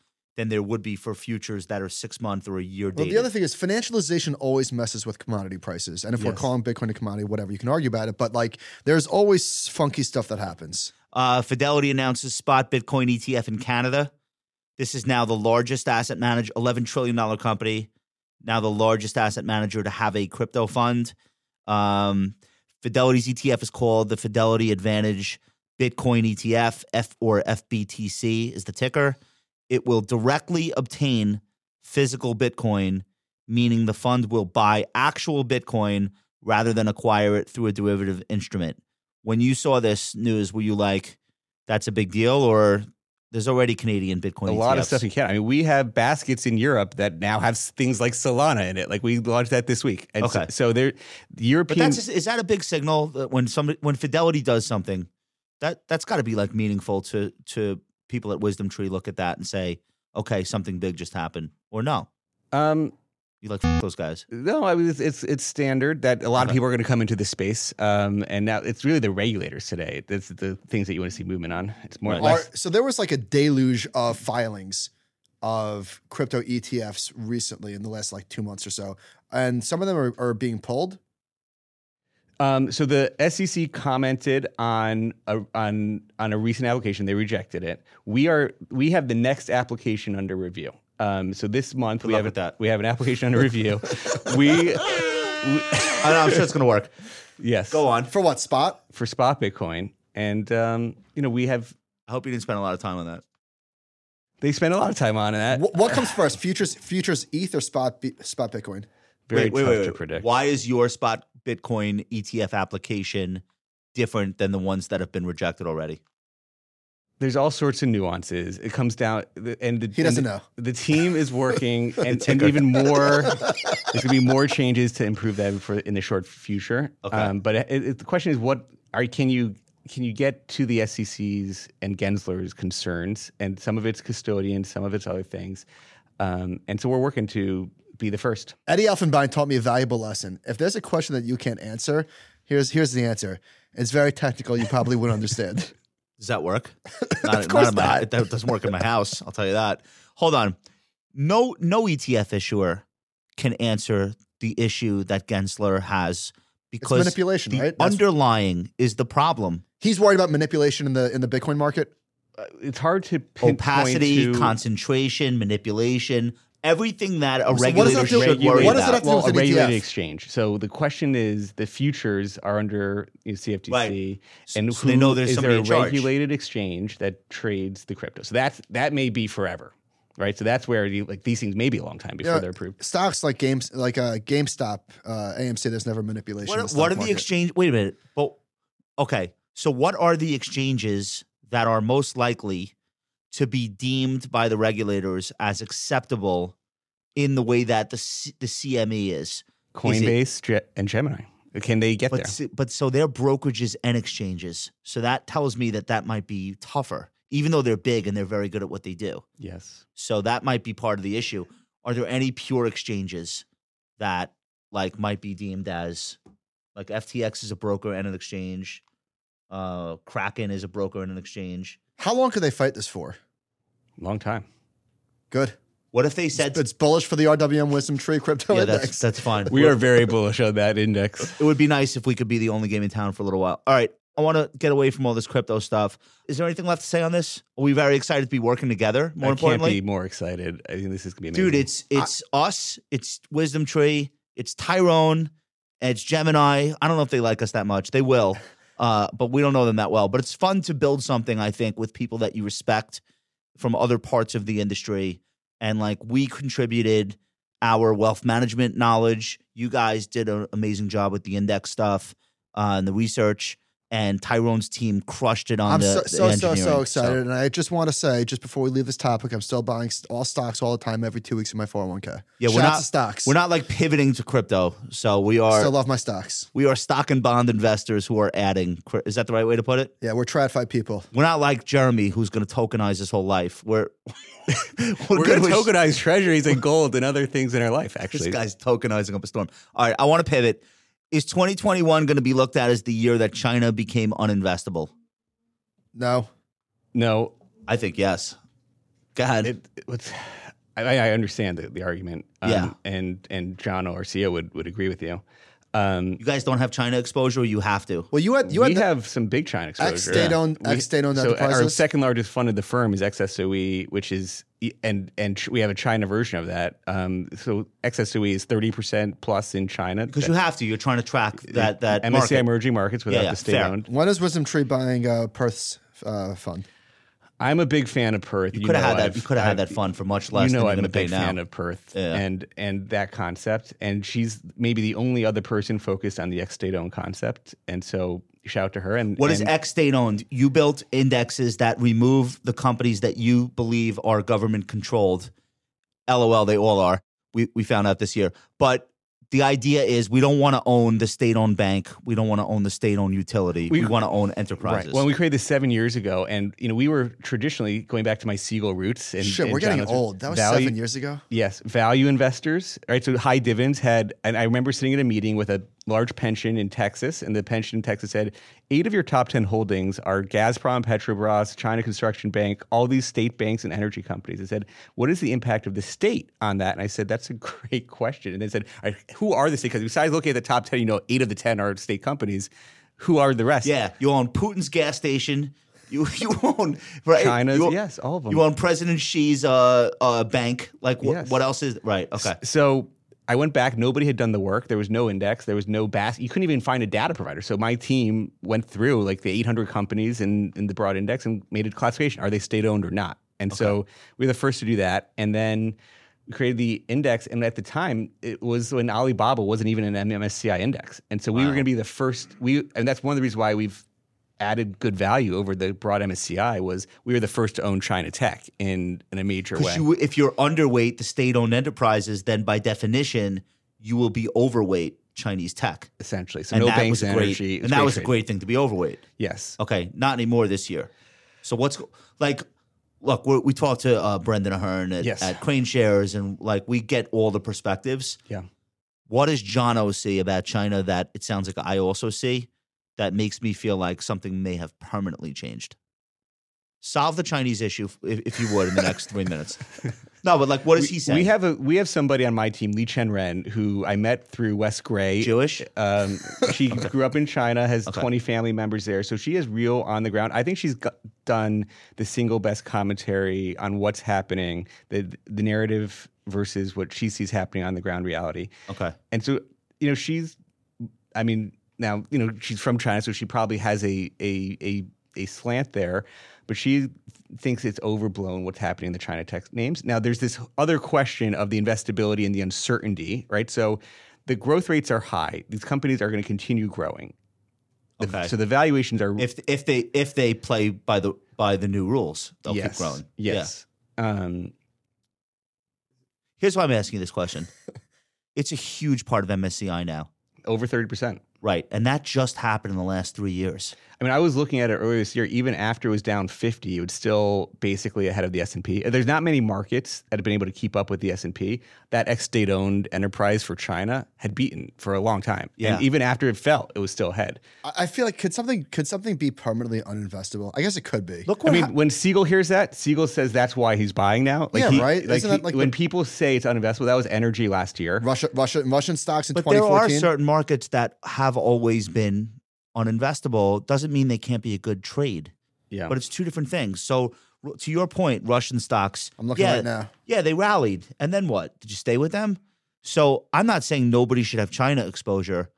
than there would be for futures that are six month or a year Well, dated. the other thing is financialization always messes with commodity prices. And if we're calling Bitcoin a commodity, whatever, you can argue about it. But like, there's always funky stuff that happens. Uh, Fidelity announces spot Bitcoin ETF in Canada. This is now the largest asset manager, $11 trillion company, now the largest asset manager to have a crypto fund. Um, Fidelity's ETF is called the Fidelity Advantage Bitcoin ETF, F or FBTC is the ticker. It will directly obtain physical Bitcoin, meaning the fund will buy actual Bitcoin rather than acquire it through a derivative instrument when you saw this news, were you like, "That's a big deal," or there's already Canadian Bitcoin? a lot of stuff you can. I mean, we have baskets in Europe that now have things like Solana in it. Like we launched that this week. And so- Okay. so, there, But European. that's is that a big signal that when somebody when Fidelity does something, that that's got to be like meaningful to to people at Wisdom Tree look at that and say, "Okay, something big just happened," or no, um, you like those guys. No, I mean it's it's, it's standard that a lot of people are going to come into this space, um, and now it's really the regulators today. That's the things that you want to see movement on. It's more Right. or less. Are- so there was like a deluge of filings of crypto ETFs recently in the last like two months or so. And some of them are, are being pulled. Um, so the SEC commented on a, on on a recent application. They rejected it. We are we have the next application under review. Um, so this month we have with that. we have an application under review. we, we I know, I'm sure it's gonna work. yes Go on. For what spot? for spot Bitcoin, and um, you know we have I hope you didn't spend a lot of time on that. they spend a lot of time on that. What, what comes first? Futures, futures, ETH, or spot, spot Bitcoin? Very wait, wait, tough wait, to wait. predict. Why is your spot Bitcoin ETF application different than the ones that have been rejected already? there's all sorts of nuances. It comes down, and the, He doesn't and know. The team is working, and, and even more. There's gonna be more changes to improve that for in the short future. Okay. Um, but it, it, the question is, what are can you can you get to the SEC's and Gensler's concerns? And some of it's custodian, some of it's other things. Um, and so we're working to be the first. Eddie Elfenbein taught me a valuable lesson. If there's a question that you can't answer, here's here's the answer. It's very technical. You probably wouldn't understand. Does that work? Not, course in my, not. It doesn't work in my house. I'll tell you that. Hold on. No, no ETF issuer can answer the issue that Gensler has because manipulation, the right? That's- underlying is the problem. He's worried about manipulation in the in the Bitcoin market. Uh, it's hard to pinpoint Opacity, to, concentration, manipulation, everything that a what does regulator that do- should Regulated- worry what does that about. have to do well, a regulated ETF? exchange. So the question is, the futures are under you know, CFTC, Right. and So they know who- there's is there a regulated exchange that trades the crypto? So that's that may be forever, right? So that's where you, like these things may be a long time before Yeah. they're approved. Stocks like games like uh, GameStop, uh, AMC. There's never manipulation. in What, the what stock are the market. exchange? Wait a minute. But okay, so what are the exchanges that are most likely to be deemed by the regulators as acceptable in the way that the C, the CME is? Coinbase Ge- and Gemini. Can they get But there? s- but so they're brokerages and exchanges. So that tells me that that might be tougher, even though they're big and they're very good at what they do. Yes. So that might be part of the issue. Are there any pure exchanges that like might be deemed as like FTX is a broker and an exchange, uh, Kraken is a broker and an exchange. How long could they fight this for? Long time. Good. What if they said, It's bullish for the RWM Wisdom Tree crypto yeah, index. that's that's fine. We are very bullish on that index. It would be nice if we could be the only game in town for a little while. All right. I want to get away from all this crypto stuff. Is there anything left to say on this? Are we very excited to be working together? More I importantly, can't be more excited. I think this is gonna be amazing. dude it's it's us it's wisdom tree it's tyrone it's gemini i don't know if they like us that much they will uh, but we don't know them that well but it's fun to build something i think with people that you respect from other parts of the industry, and like we contributed our wealth management knowledge. You guys did an amazing job with the index stuff uh, and the research. And Tyrone's team crushed it on I'm the, so the so so so engineering. excited, and I just want to say, just before we leave this topic, I'm still buying all stocks all the time, every two weeks in my 401k. Yeah, we're not- to stocks. We're not like pivoting to crypto, so we are still love my stocks. we are stock and bond investors who are adding. Is that the right way to put it? Yeah, we're TradFi people. We're not like Jeremy, who's going to tokenize his whole life. We're we're, We're going to with- tokenize treasuries and gold and other things in our life, Actually, This actually. guy's tokenizing up a storm. All right, I want to pivot. Is 2021 going to be looked at as the year that China became uninvestable? No, No, I think yes. Go ahead. it, it I, I understand the, the argument. Um, Yeah. And, and John Orcia would, would agree with you. Um, you guys don't have China exposure. You have to. well, you had you we had the have some big China exposure. ex state owned We- ex state owned so our second largest fund of the firm is XSOE, which is and and we have a China version of that. Um, so XSOE is thirty percent plus in China Because you have to. You're trying to track that that MSCI market. emerging markets without yeah, the state fair. owned. when is Wisdom Tree buying uh, Perth's uh, fund? I'm a big fan of Perth. You could have had that. I've- You could have had that fund for much less you know than I'm a going to pay big now. fan of Perth Yeah. and and that concept. And she's maybe the only other person focused on the ex state owned concept. And so shout out to her. And What is and X state owned? You built indexes that remove the companies that you believe are government controlled. LOL, they all are. We we found out this year. But the idea is we don't want to own the state owned bank. We don't want to own the state owned utility. We, We- want to own enterprises. Right. Well, we created this seven years ago, and you know we were traditionally going back to my Siegel roots. And Shit, and we're getting John was- old. That was value- seven years ago. Yes, value investors, right? So high dividends had, and I remember sitting at a meeting with a large pension in Texas, and the pension in Texas said eight of your top 10 holdings are Gazprom, Petrobras, China Construction Bank, all these state banks and energy companies. I said, what is the impact of the state on that? And I said, that's a great question. And they said, right, who are the state? Because besides looking at the top 10, you know, eight of the 10 are state companies. Who are the rest? yeah, you own Putin's gas station. You you own right. China's, own, yes, all of them. You own President Xi's uh, uh, bank. Like what? Yes. What else is right? Okay. So I went back. Nobody had done the work. There was no index. There was no bas. You couldn't even find a data provider. So my team went through like the 800 companies in, in the broad index and made a classification. Are they state owned or not? And so we were the first to do that. And then we created the index. And at the time, it was when Alibaba wasn't even an MSCI index. And so we were going to be the first. We and that's one of the reasons why we've added good value over the broad MSCI was we were the first to own China tech in in a major way. You, if you're underweight the state-owned enterprises, then by definition, you will be overweight Chinese tech. essentially. So and no that banks was a and great, energy. And that was a great thing to be overweight. Yes. Okay, not anymore this year. So what's like? Look, we're, we talked to uh, Brendan Ahern at, Yes. at KraneShares, and like we get all the perspectives. Yeah. What does John O see about China that it sounds like I also see that makes me feel like something may have permanently changed? Solve the Chinese issue, if, if you would, in the next three minutes. No, but like, what does he say? We have a we have somebody on my team, Liqian Ren, who I met through Wes Gray. Jewish. Um, she grew up in China, has Okay. 20 family members there, so she is real on the ground. I think she's got, done the single best commentary on what's happening, the the narrative versus what she sees happening on the ground reality. Okay. And so, you know, she's, I mean, now, you know, she's from China, so she probably has a a a, a slant there, but she thinks it's overblown what's happening in the China tech names. Now, there's this other question of the investability and the uncertainty, right? So the growth rates are high. These companies are going to continue growing. The- Okay. So the valuations are If if they if they play by the by the new rules, they'll yes, keep growing. Yeah. Yes. Um, Here's why I'm asking this question. it's a huge part of MSCI now. over 30%. Right. And that just happened in the last three years. I mean, I was looking at it earlier this year. Even after it was down 50, it was still basically ahead of the S and P. There's not many markets that have been able to keep up with the S and P. That ex state owned enterprise for China had beaten for a long time, Yeah. and even after it fell, it was still ahead. I, I feel like could something could something be permanently uninvestable? I guess it could be. Look I mean, hap- when Siegel hears that, Siegel says that's why he's buying now. Like Yeah, he- right? Like, Isn't he- that like when the- people say it's uninvestable, that was energy last year. Russia, Russia, Russian stocks in but there are certain markets that have always been uninvestable. Doesn't mean they can't be a good trade, Yeah, but it's two different things. So to your point, Russian stocks. I'm looking yeah, right now. Yeah, they rallied. And then what? Did you stay with them? So I'm not saying nobody should have China exposure,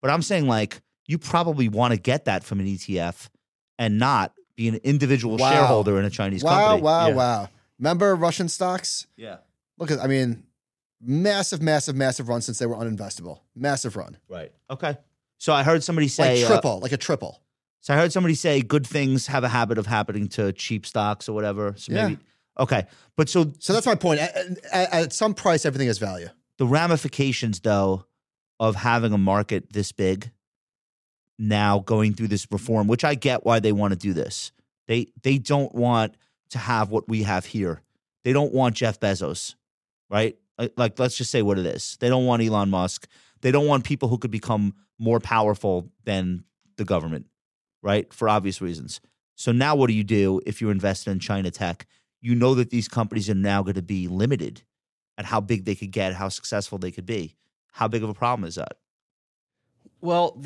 but I'm saying like you probably want to get that from an ETF and not be an individual Wow. shareholder in a Chinese Wow, company. wow, yeah. wow. Remember Russian stocks? Yeah, Look at, I mean, massive, massive, massive run since they were uninvestable. Massive run. right. Okay. So I heard somebody say Like uh, triple, like a triple. so I heard somebody say good things have a habit of happening to cheap stocks or whatever. So Yeah. okay. But so So that's my point. At, at, at some price, everything has value. the ramifications though of having a market this big now going through this reform which i get why they want to do this they they don't want to have what we have here they don't want jeff bezos right like, like let's just say what it is they don't want elon musk they don't want people who could become more powerful than the government right for obvious reasons so now what do you do if you're invested in china tech you know that these companies are now going to be limited at how big they could get, how successful they could be. How big of a problem is that? Well,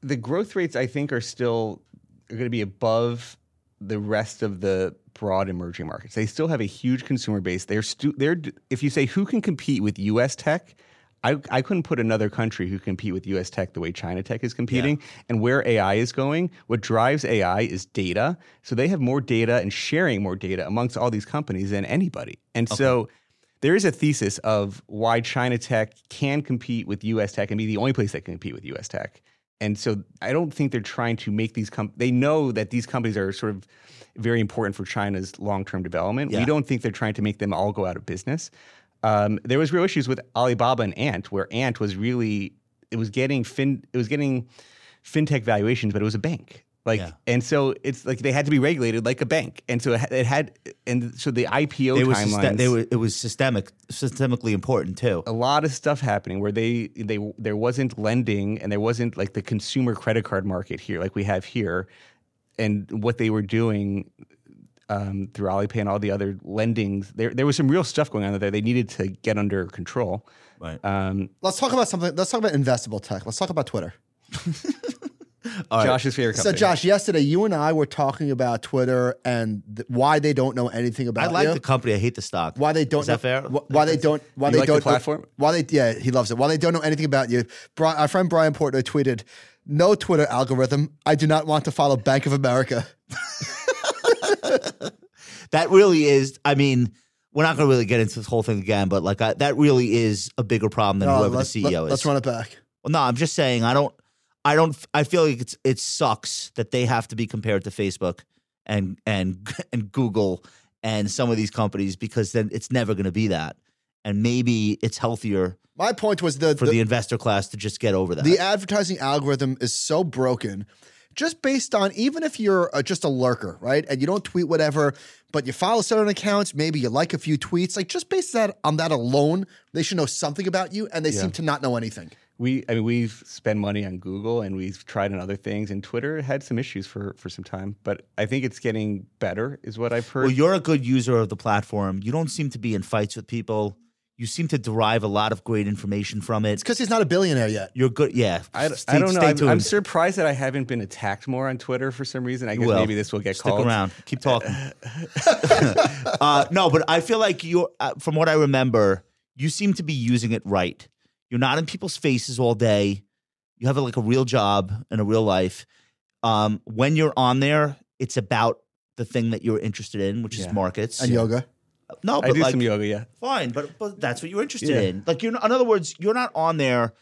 the growth rates I think are still are going to be above the rest of the broad emerging markets. They still have a huge consumer base. They're stu- they're if you say who can compete with U.S. tech. I, I couldn't put another country who compete with U.S. tech the way China tech is competing, and where AI is going. What drives AI is data. So they have more data and sharing more data amongst all these companies than anybody. And so there is a thesis of why China tech can compete with US tech and be the only place that can compete with US tech. And so I don't think they're trying to make these com- they know that these companies are sort of very important for China's long-term development. Yeah. We don't think they're trying to make them all go out of business. Um, there was real issues with Alibaba and Ant, where Ant was really it was getting fin it was getting fintech valuations, but it was a bank. Like Yeah. and so it's like they had to be regulated like a bank, and so it had, it had and so the IPO They were, timelines. syste- they were it was systemic, systemically important too. a lot of stuff happening where they they there wasn't lending and there wasn't like the consumer credit card market here like we have here, and what they were doing um, through Alipay and all the other lendings, there there was some real stuff going on there. They needed to get under control. Right. Um, Let's talk about something. Let's talk about investable tech. Let's talk about Twitter. All right. Josh's favorite Company. So. Josh, yesterday you and I were talking about Twitter and th- why they don't know anything about. You. I like you. the company. I hate the stock. why they don't Is that know, fair? wh- Why they don't? Why You they like don't? platform? Why they? Yeah, he loves it. Why they don't know anything about you? Bri- our friend Brian Portnoy tweeted, "No Twitter algorithm. I do not want to follow Bank of America." That really is. I mean, we're not going to really get into this whole thing again, but like I, that really is a bigger problem than No, whoever the CEO is. Let's run it back. Well, no, I'm just saying I don't I don't I feel like it's it sucks that they have to be compared to Facebook and and and Google and some of these companies because then it's never going to be that. And maybe it's healthier My point was the for the, the investor class to just get over that. the advertising algorithm is so broken just based on even if you're uh just a lurker right and you don't tweet whatever but you follow certain accounts maybe you like a few tweets like just based that on that alone they should know something about you and they seem to not know anything we I mean we've spent money on Google and we've tried on other things and Twitter had some issues for for some time, but I think it's getting better is what I've heard. well, you're a good user of the platform. You don't seem to be in fights with people. You seem to derive a lot of great information from it. it's because he's not a billionaire yet You're good. Yeah. I, Stay- I don't know. stay I'm. I'm surprised that I haven't been attacked more on Twitter for some reason. I guess will. maybe this will get Stick called. around. Keep talking. uh, no, but I feel like you're, uh, from what I remember, you seem to be using it right. You're not in people's faces all day. You have like a real job and a real life. Um, when you're on there, it's about the thing that you're interested in, which is markets. and yoga no, I but do like, some yoga, yeah. fine, but but that's what you're interested Yeah. in. Like you're, not- in other words, you're not on there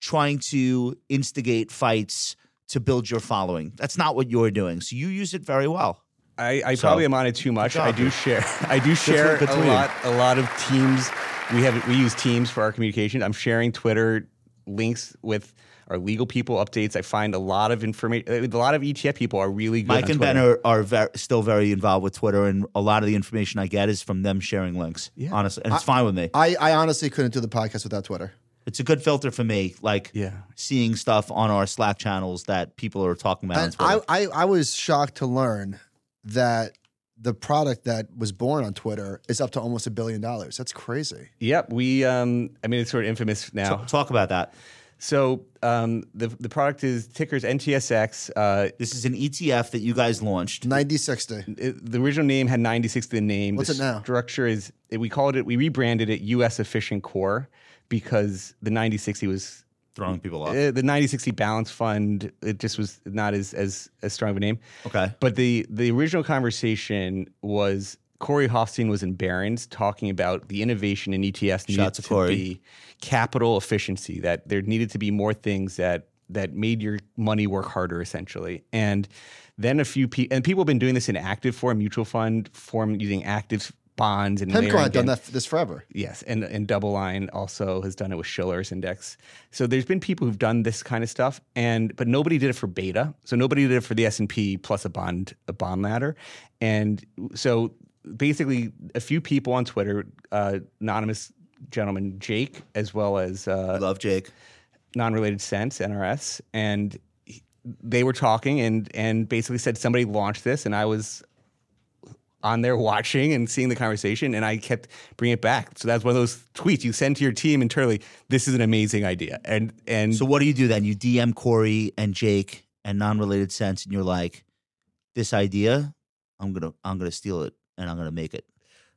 trying to instigate fights to build your following. That's not what you're doing. So you use it very well. I, I So, probably am on it too much. I do share. I do share a lot. A lot of teams. We have we use Teams for our communication. I'm sharing Twitter links with our legal people updates. I find a lot of information. A lot of ETF people are really good. Mike on and Twitter. Ben are, are ver- still very involved with Twitter, and a lot of the information I get is from them sharing links. Yeah. Honestly, and it's fine with me. I, I honestly couldn't do the podcast without twitter It's a good filter for me, like Yeah. seeing stuff on our Slack channels that people are talking about. and on I, I, I was shocked to learn that the product that was born on twitter is up to almost a billion dollars that's crazy Yep. We. Um. I mean, it's sort of infamous now. T- talk about that. So um, the the product is tickers NTSX. Uh, This is an ETF that you guys launched. 9060 it- the original name had 96 the name. What's the it now? Structure is we called it. We rebranded it U.S. Efficient Core because the 9060 was throwing people off. Uh, the 90-60 balance fund, it just was not as as as strong of a name. Okay. But the the original conversation was Corey Hoffstein was in Barron's talking about the innovation in ETFs needed to Corey. be capital efficiency. That there needed to be more things that that made your money work harder, essentially. And then a few people and people have been doing this in active form, mutual fund form, using active bonds and PIMCO had done that this forever. Yes, and and DoubleLine also has done it with Shiller's index. So there's been people who've done this kind of stuff, and but nobody did it for beta. So nobody did it for the S and P plus a bond a bond ladder, and so basically a few people on Twitter, uh, anonymous gentleman Jake, as well as uh, Love Jake. non-related sense NRS, and he- they were talking and and basically said somebody launched this, and I was on there watching and seeing the conversation, and I kept bringing it back. So that's one of those tweets you send to your team internally. This is an amazing idea, and and So what do you do then? You DM Corey and Jake and non-related sense, and you're like, "This idea, I'm gonna, I'm gonna steal it, and I'm gonna make it."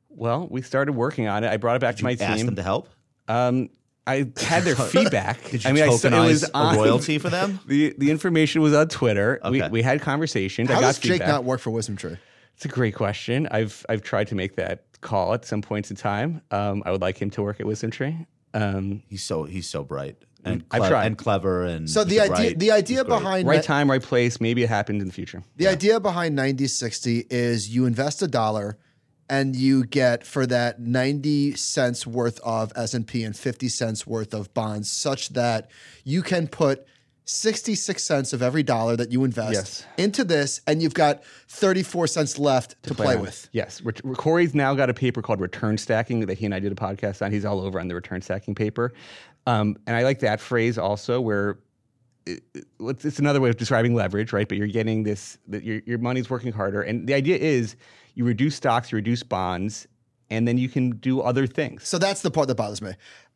well, we started working on it. I brought it back Did to my you ask team. them to help? um, I had their feedback. Did you I mean, I tokenize saw- it was a on royalty for them? The the information was on Twitter. We Okay. we had conversations. I How got does Jake feedback. not work for Wisdom Tree? It's a great question. I've I've tried to make that call at some points in time. Um, I would like him to work at Wisdom Tree. Um, He's so he's so bright and I've cle- tried. and clever and So the idea, bright. the idea behind right time, right place. Maybe it happened in the future. The idea behind 9060 is you invest a dollar and you get for that 90 cents worth of S&P and 50 cents worth of bonds such that you can put 66 cents of every dollar that you invest Yes. into this and you've got 34 cents left to, play, on. with. Yes. Ret- Corey's now got a paper called Return Stacking that he and I did a podcast on. He's all over on the return stacking paper. Um, and I like that phrase also where it, it- it's it's another way of describing leverage, right? But you're getting this, that your, your money's working harder. And the idea is you reduce stocks, you reduce bonds, and then you can do other things. So that's the part that bothers me.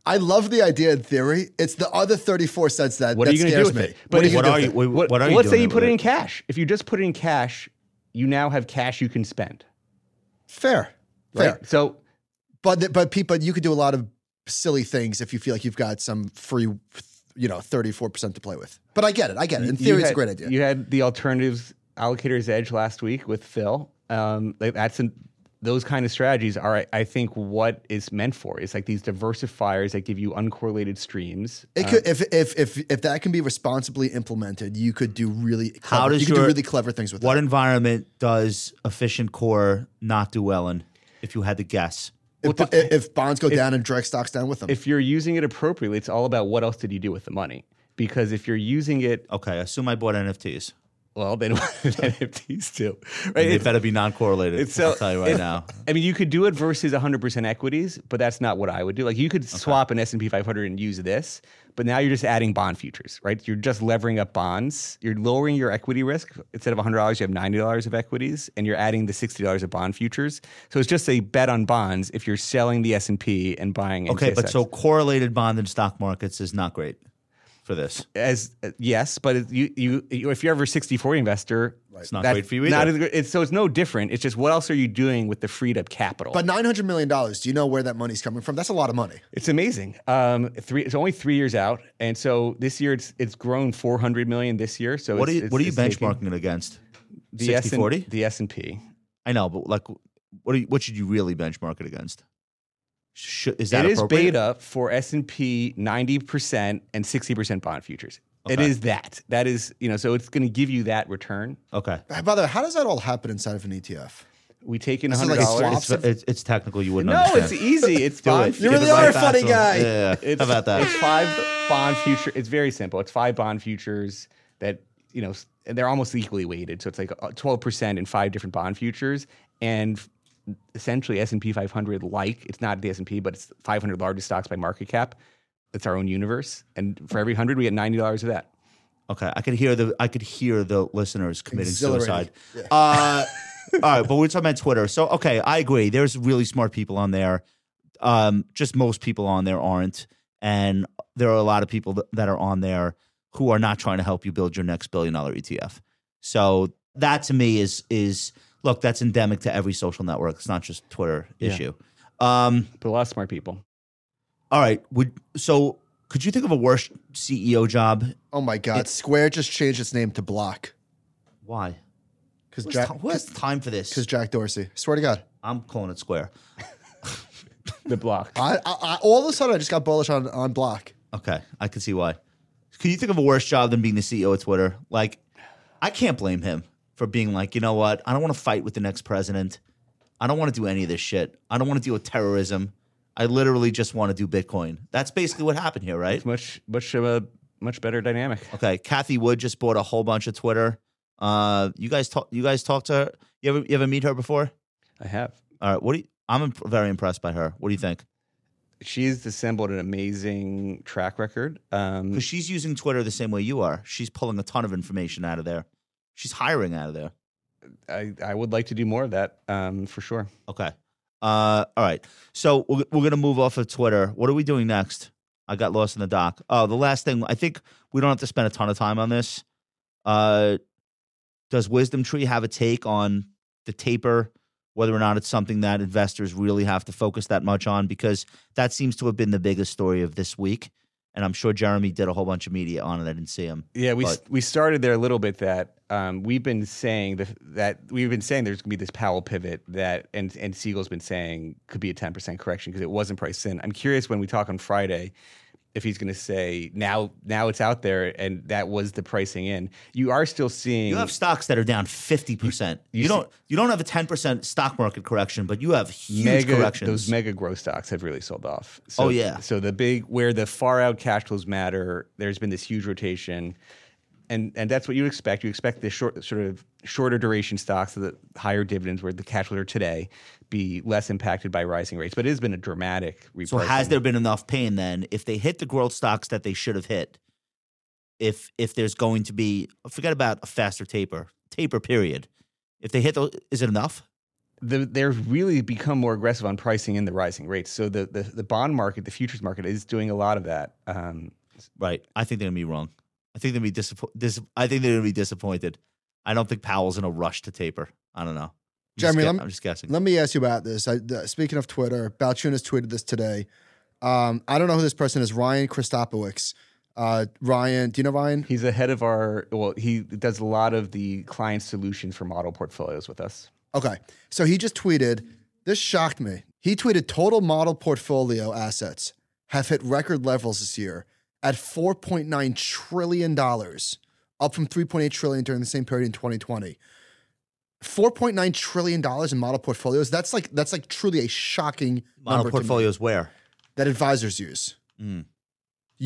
I love the idea in theory. It's the other 34 cents that, What that are you going to scares do with me. it? But what are if- you What are you? What, what are you let's say doing you put it in cash. If you just put it in cash, you now have cash you can spend. Fair. Fair. Right? So But but people, you could do a lot of silly things if you feel like you've got some free, you know, thirty four percent to play with. But I get it. I get it. In you theory, it's a great idea. You had the alternatives allocators edge last week with Phil. Um, like that's an, those kind of strategies are, I- I think, what is meant for. It's like these diversifiers that give you uncorrelated streams. it could if if if if that can be responsibly implemented, you could do really clever, How does you could your- do really clever things with What that. environment does efficient core not do well in? If you had to guess, If, bo- if bonds go down and direct stocks down with them. If you're using it appropriately, it's all about what else did you do with the money. Because if you're using it, okay, assume I bought NFTs. Well, then NFTs too, right? They better be non-correlated. it's so- I'll tell you right now. I mean, you could do it versus 100% equities, but that's not what I would do. Like you could swap an S&P 500 and use this, but now you're just adding bond futures, right? You're just levering up bonds. You're lowering your equity risk. Instead of $100, you have $90 of equities, and you're adding the $60 of bond futures. So it's just a bet on bonds if you're selling the S&P and buying Okay, but so correlated bond and stock markets is not great for this. as uh, yes, but it- you, you you if you're ever 60-40 investor, It's not that's great for you either. Not as good- it's, so it's no different. It's just what else are you doing with the freed up capital? but nine hundred million dollars. Do you know where that money's coming from? That's a lot of money. It's amazing. Um, three. It's only three years out, and so this year it's it's grown 400 million this year. So What are it's, you it's, What are you it's taking benchmarking it against? The S 60 and 40? the S and P. I know, but like, what are you, What should you really benchmark it against? Should, is that It is beta for S and P 90 percent and 60 percent bond futures. It Okay. is that. That is you know. So it's going to give you that return. Okay, By the way, how does that all happen inside of an ETF? We take in This is hundred dollars. swaps? it's, it's, it's technical. You wouldn't understand. no, understand. it's easy. It's Do bond. it. You really are right a funny guy. Yeah, yeah, yeah. It's, How about that? It's five bond future. It's very simple. It's five bond futures that you know, and they're almost equally weighted. So it's like uh, twelve percent in five different bond futures, and essentially S and P 500 like it's not the S and P, but it's 500 largest stocks by market cap. It's our own universe, and for every hundred, we get ninety dollars of that. Okay, I could hear the I could hear the listeners committing Exhilarating. suicide. Uh, all right, but we're talking about Twitter. So okay, I agree. There's really smart people on there. Um, just most people on there aren't, and there are a lot of people that, that are on there who are not trying to help you build your next billion dollar ETF. So that to me is is look that's endemic to every social network. It's not just Twitter Yeah. issue. Um, But a lot of smart people. all right. Would so Could you think of a worse CEO job? Oh my God! Square just changed its name to Block Why? because Who has, Jack ti- who has time for this? because Jack Dorsey. Swear to God. I'm calling it Square. The block. I, I, I all of a sudden I just got bullish on on Block. Okay, I can see why. Can you think of a worse job than being the CEO of Twitter? Like, I can't blame him for being like, you know what? I don't want to fight with the next president. I don't want to do any of this shit. I don't want to deal with terrorism. I literally just want to do Bitcoin. That's basically what happened here, right? It's much much of a much better dynamic. Okay, Cathie Wood just bought a whole bunch of Twitter. Uh, you guys talk. You guys talked to her. You ever you ever meet her before? I have. All right. What do you? I'm imp- very impressed by her. What do you think? She's assembled an amazing track record. Um, Because she's using Twitter the same way you are. She's pulling a ton of information out of there. She's hiring out of there. I, I would like to do more of that um, for sure. Okay. Uh, all right. So we're, we're going to move off of Twitter. What are we doing next? I got lost in the doc. Oh, the last thing. I think we don't have to spend a ton of time on this. Uh, does Wisdom Tree have a take on the taper? Whether or not it's something that investors really have to focus that much on, because that seems to have been the biggest story of this week. And I'm sure Jeremy did a whole bunch of media on it. I didn't see him. Yeah, we But- we started there a little bit. That um, we've been saying that, that we've been saying there's going to be this Powell pivot that, and and Siegel's been saying could be a 10 percent correction because it wasn't priced in. I'm curious when we talk on Friday if he's going to say now now it's out there and that was the pricing in. You are still seeing You have stocks that are down fifty percent. You, you don't. You don't have a ten percent stock market correction, but you have huge mega corrections. those mega growth stocks have really sold off. So, Oh, yeah. So the big where the far out cash flows matter, there's been this huge rotation. And and that's what you expect. You expect the short sort of shorter duration stocks, the higher dividends where the cash flows are today, be less impacted by rising rates. But it has been a dramatic repricing. So has there been enough pain then? If they hit the growth stocks that they should have hit, if if there's going to be forget about a faster taper, taper period. If they hit those, is it enough? the, they've really become more aggressive on pricing in the rising rates. So the, the the bond market, the futures market, is doing a lot of that. Um, Right. I think they're gonna be wrong. I think they're gonna be disappointed. Dis- I think they're gonna be disappointed. I don't think Powell's in a rush to taper. I don't know. I'm Jeremy, gue- let I'm just guessing. Let me ask you about this. I, the, speaking of Twitter, Balchunas tweeted this today. Um, I don't know who this person is. Ryan Krystopowicz. Uh, Ryan, do you know Ryan? he's the head of our. Well, he does a lot of the client solutions for model portfolios with us. Okay. So he just tweeted, this shocked me. He tweeted total model portfolio assets have hit record levels this year at $4.9 trillion, up from 3.8 trillion during the same period in 2020. $4.9 trillion in model portfolios. That's like that's like truly a shocking Model number to me portfolios where? that advisors use. Mm.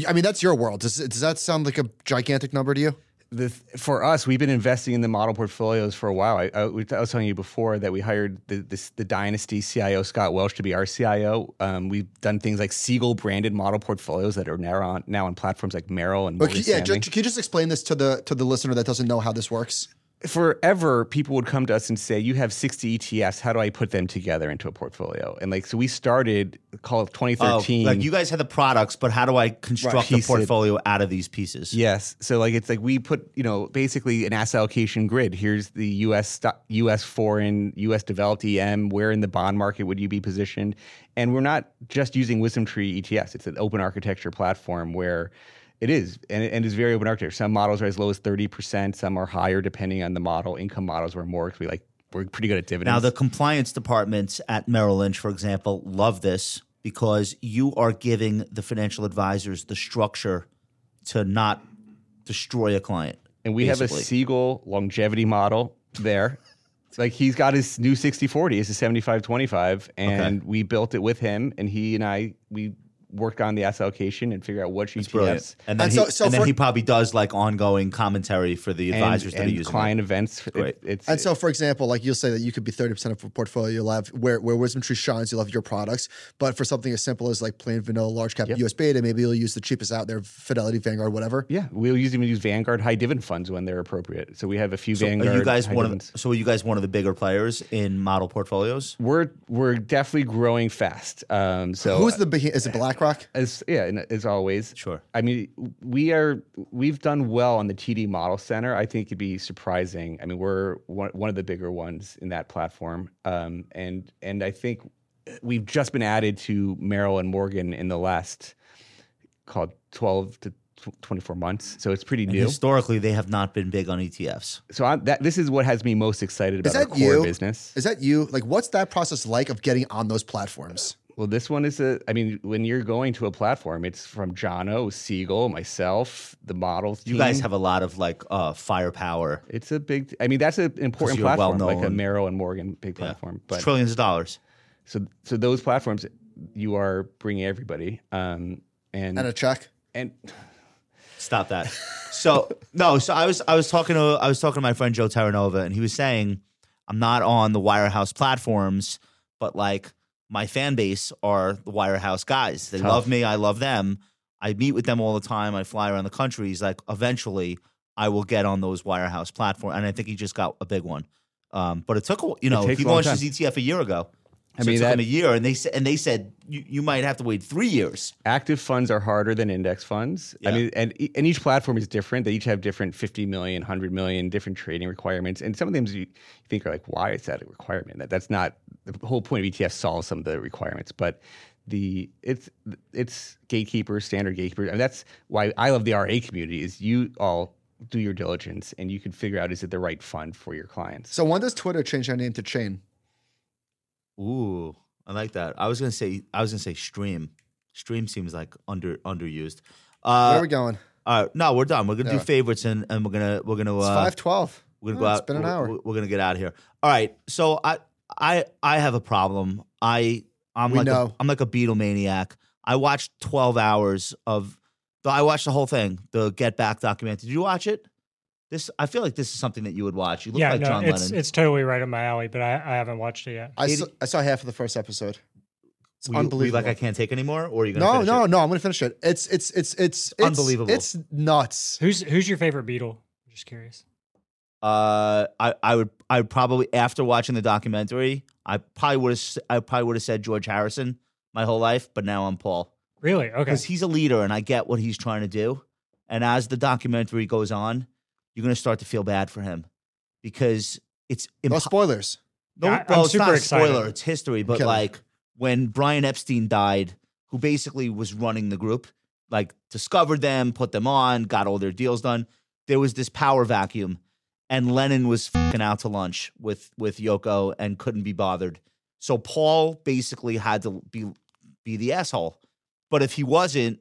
I mean, that's your world. Does, does that sound like a gigantic number to you? The, for us, we've been investing in the model portfolios for a while. I, I, I was telling you before that we hired the, this, the Dynasty CIO Scott Welch to be our CIO. Um, we've done things like Siegel branded model portfolios that are now on now on platforms like Merrill and can, yeah, ju- can you just explain this to the to the listener that doesn't know how this works? Forever people would come to us and say you have 60 etfs how do i put them together into a portfolio? And like so we started call it Oh, 2013 like you guys had the products, but how do I construct Right. the Piece it. portfolio out of these pieces? yes. So like it's like we put you know basically an asset allocation grid. Here's the us us foreign us developed em where in the bond market would you be positioned? And we're not just using wisdom tree etfs it's an open architecture platform where it is, and, and it's very open architecture. Some models are as low as thirty percent. Some are higher depending on the model. Income models were more because we like we're pretty good at dividends. Now, the compliance departments at Merrill Lynch, for example, love this because you are giving the financial advisors the structure to not destroy a client. And we have a basically. Siegel longevity model there. It's like he's got his new 60-40, it's a 75-25, and we built it with him. And he and I, we worked on the asset allocation and figure out which ETFs Brilliant. And then, And he, so- so and then for- he probably does like ongoing commentary for the and, advisors that are and using client it. events. It- it's, And so, for example, like you'll say that you could be 30% of a portfolio, you'll have where, where Wisdom Tree shines, you'll have your products. But for something as simple as like plain vanilla large cap US beta, maybe you'll use the cheapest out there, Fidelity, Vanguard, whatever. yeah, we'll usually use Vanguard high dividend funds when they're appropriate. So we have a few So Vanguard. are you guys high one of the, so are you guys one of the bigger players in model portfolios? We're we're definitely growing fast. Um, so Who's the big, is it BlackRock? As yeah, and as always. Sure. I mean, we are we've done well on the TD Model Center. I think it'd be surprising. I mean, we're one, one of the bigger ones in that platform, um, and and I think we've just been added to Merrill and Morgan in the last called 12 to 24 months. So it's pretty And new. historically, they have not been big on ETFs. So I'm, that this is what has me most excited Is about our that core you? business. Is that you? Like, what's that process like of getting on those platforms? Well, this one is a. I mean, when you're going to a platform, it's from Jono, Siegel, myself, the models. You team. guys have a lot of like uh, firepower, It's a big. I mean, that's an important you're platform, like a well-known. Merrill and Morgan big Yeah. platform. But trillions of dollars. so so those platforms, you are bringing everybody, um, and And a check? and Stop that. So no, so I was I was talking to I was talking to my friend Joe Terranova, and he was saying I'm not on the Wirehouse platforms, but like my fan base are the Wirehouse guys. They Tough. love me. I love them. I meet with them all the time. I fly around the country. He's like, eventually, I will get on those Wirehouse platform, and I think he just got a big one. Um, but it took a you know he launched time. his ETF a year ago. I So mean, it took that- him a year, and they said and they said you, you might have to wait three years. active funds are harder than index funds. I mean, and and each platform is different. They each have different 50 million, 100 million, different trading requirements. And some of them you think are like, why is that a requirement? That that's not the whole point of ETF solves some of the requirements, but the it's it's gatekeepers, standard gatekeepers. And that's why I love the RA community is you all do your diligence and you can figure out is it the right fund for your clients. So when does Twitter change their name to Chain? Ooh, I like that. I was gonna say I was gonna say stream. Stream seems like under underused. Where Uh, are we going? All right, no, we're done. We're gonna Yeah. do favorites and, and we're gonna we're gonna It's uh, five twelve. we're gonna Oh, go it's out. been an we're- hour. We're, we're gonna get out of here. All right. So I I I have a problem. I I'm We like know. A, I'm like a Beatle maniac. I watched 12 hours of. I watched the whole thing, the Get Back documentary. Did you watch it? This I feel like this is something that you would watch. You look yeah, like no, John it's Lennon. it's totally right up my alley, but I, I haven't watched it yet. I It- saw, I saw half of the first episode. It's Were you- were you unbelievable. like I can't take anymore, or are you gonna no, no, it? no. I'm gonna finish it. It's it's it's it's, it's unbelievable. It's nuts. Who's who's your favorite Beatle? I'm just curious. Uh, I, I would I would probably after watching the documentary, I probably would have I probably would have said George Harrison my whole life, but now I'm Paul Really? Okay. because he's a leader and I get what he's trying to do. And as the documentary goes on, you're gonna start to feel bad for him because it's No spoilers. no, Yeah, well, I'm it's not super a spoiler, it's history. But Okay. like when Brian Epstein died, who basically was running the group, like discovered them, put them on, got all their deals done. There was this power vacuum, and Lennon was fucking out to lunch with with Yoko and couldn't be bothered. So Paul basically had to be be the asshole. But if he wasn't,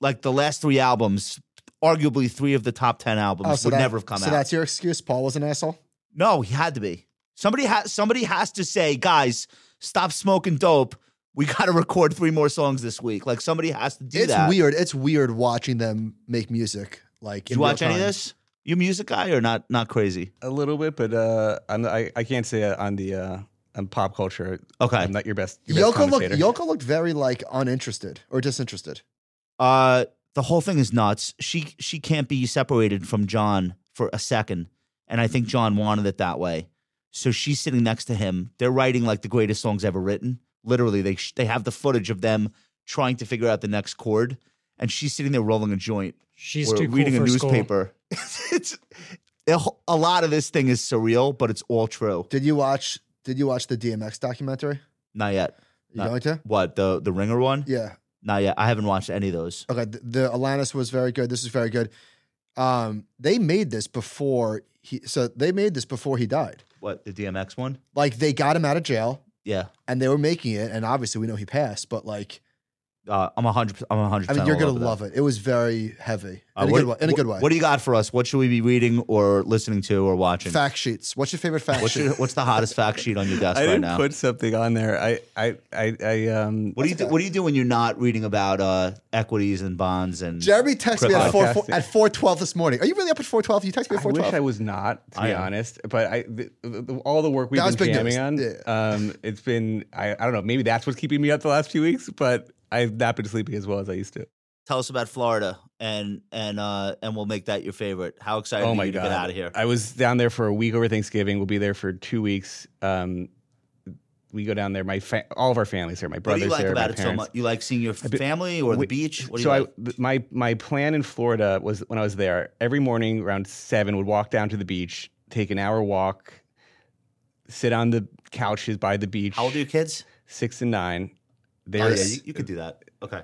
like the last three albums, arguably three of the top ten albums Oh, so would that- never have come so out. So that's your excuse. Paul was an asshole. No, he had to be. Somebody has somebody has to say, guys, stop smoking dope. We got to record three more songs this week. Like somebody has to do it's that. weird. It's weird watching them make music. Like, Did you watch real any of this? You music guy or not? Not crazy. A little bit, but uh, I'm, I I can't say uh, on the uh, on pop culture. Okay. I'm not your best. Your best Yoko looked. Yoko looked very like uninterested or disinterested. Uh, the whole thing is nuts. She she can't be separated from John for a second, and I think John wanted it that way. So she's sitting next to him. They're writing like the greatest songs ever written. Literally, they sh- they have the footage of them trying to figure out the next chord, and she's sitting there rolling a joint. She's or too cool reading for a school. It's a, lot of this thing is surreal, but it's all true. Did you watch? Did you watch the DMX documentary? Not yet. You No. going to? What the the ringer one? Yeah. Not yet. I haven't watched any of those. Okay. The, the Alanis was very good. This is very good. Um, they made this before he. So they made this before he died. What the DMX one? Like they got him out of jail Yeah. and they were making it, and obviously we know he passed, but like Uh, I'm a hundred. I'm a hundred. I mean, you're gonna love it. It was very heavy Uh, in, a what, good way, in a good way. What do you got for us? What should we be reading or listening to or watching? fact sheets? What's your favorite fact What's, sheet? your, what's the hottest fact sheet on your desk I right didn't now? put something on there. I I I, I um. what do you do? What do you do when you're not reading about uh, equities and bonds and? Jeremy texted me at Crypto. four, four at four twelve this morning. Are you really up at four twelve? You text me at I four wish I was not, to I be am. honest. But I, the, the, all the work we've That been big jamming on, news. um, it's been I, I don't know. Maybe that's what's keeping me up the last few weeks. But I've not been sleeping as well as I used to. Tell us about Florida and and uh, and we'll make that your favorite. How excited oh are my you to god! get out of here? I was down there for a week over Thanksgiving. We'll be there for two weeks. Um, we go down there. My fa- all of our families there. My What do you like there. about it so much? You like seeing your family or the beach? What do you so like? I, th- my my plan in Florida was when I was there every morning around seven would walk down to the beach, take an hour walk, sit on the couches by the beach. How old are your kids? Six and nine. Oh They're yeah, you, you could do that. Okay.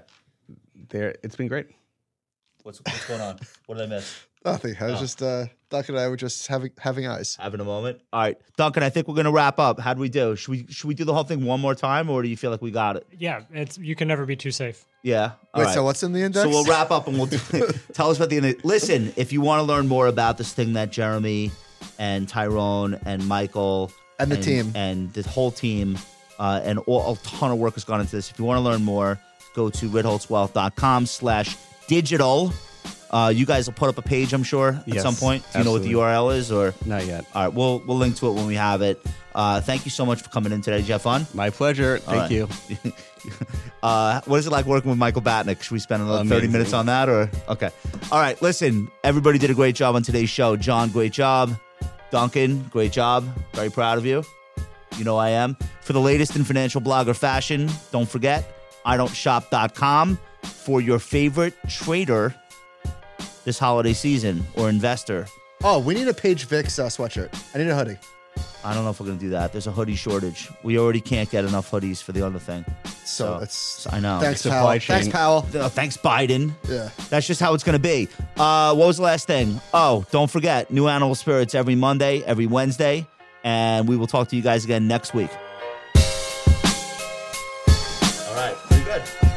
there it's been great. What's what's going on? What did I miss? Nothing. I was Oh. just uh, Doc and I were just having having eyes. Having a moment. All right, Duncan. I think we're gonna wrap up. How do we do? Should we should we do the whole thing one more time, or do you feel like we got it? Yeah, it's you can never be too safe. Yeah. All Wait, right. so what's in the index? So we'll wrap up and we'll do, tell us about the end. of- Listen, if you want to learn more about this thing that Jeremy and Tyrone and Michael And the team. and the whole team uh, and all, a ton of work has gone into this. If you want to learn more, go to ritholtzwealth.com slash digital. Uh, you guys will put up a page, I'm sure, at Yes, some point. Do you know what the. URL is? Or Not yet. all right, we'll we'll link to it when we have it. Uh, thank you so much for coming in today. Did you? My pleasure. Thank right. you. uh, what is it like working with Michael Batnick? Should we spend another 30 minutes on that or? Okay. All right. Listen, everybody did a great job on today's show. John, great job. Duncan, great job. Very proud of you. You know I am. For the latest in financial blogger fashion, don't forget, idon'tshop.com for your favorite trader this holiday season or investor. oh, we need a Page Vix uh, sweatshirt. I need a hoodie. I don't know if we're going to do that. There's a hoodie shortage. We already can't get enough hoodies for the other thing. So, So, it's I know. thanks, Powell. chain. Thanks, Powell. Uh, thanks, Biden. Yeah. That's just how it's going to be. Uh, what was the last thing? Oh, don't forget, new animal spirits every Monday, every Wednesday, and we will talk to you guys again next week. All right. Pretty good.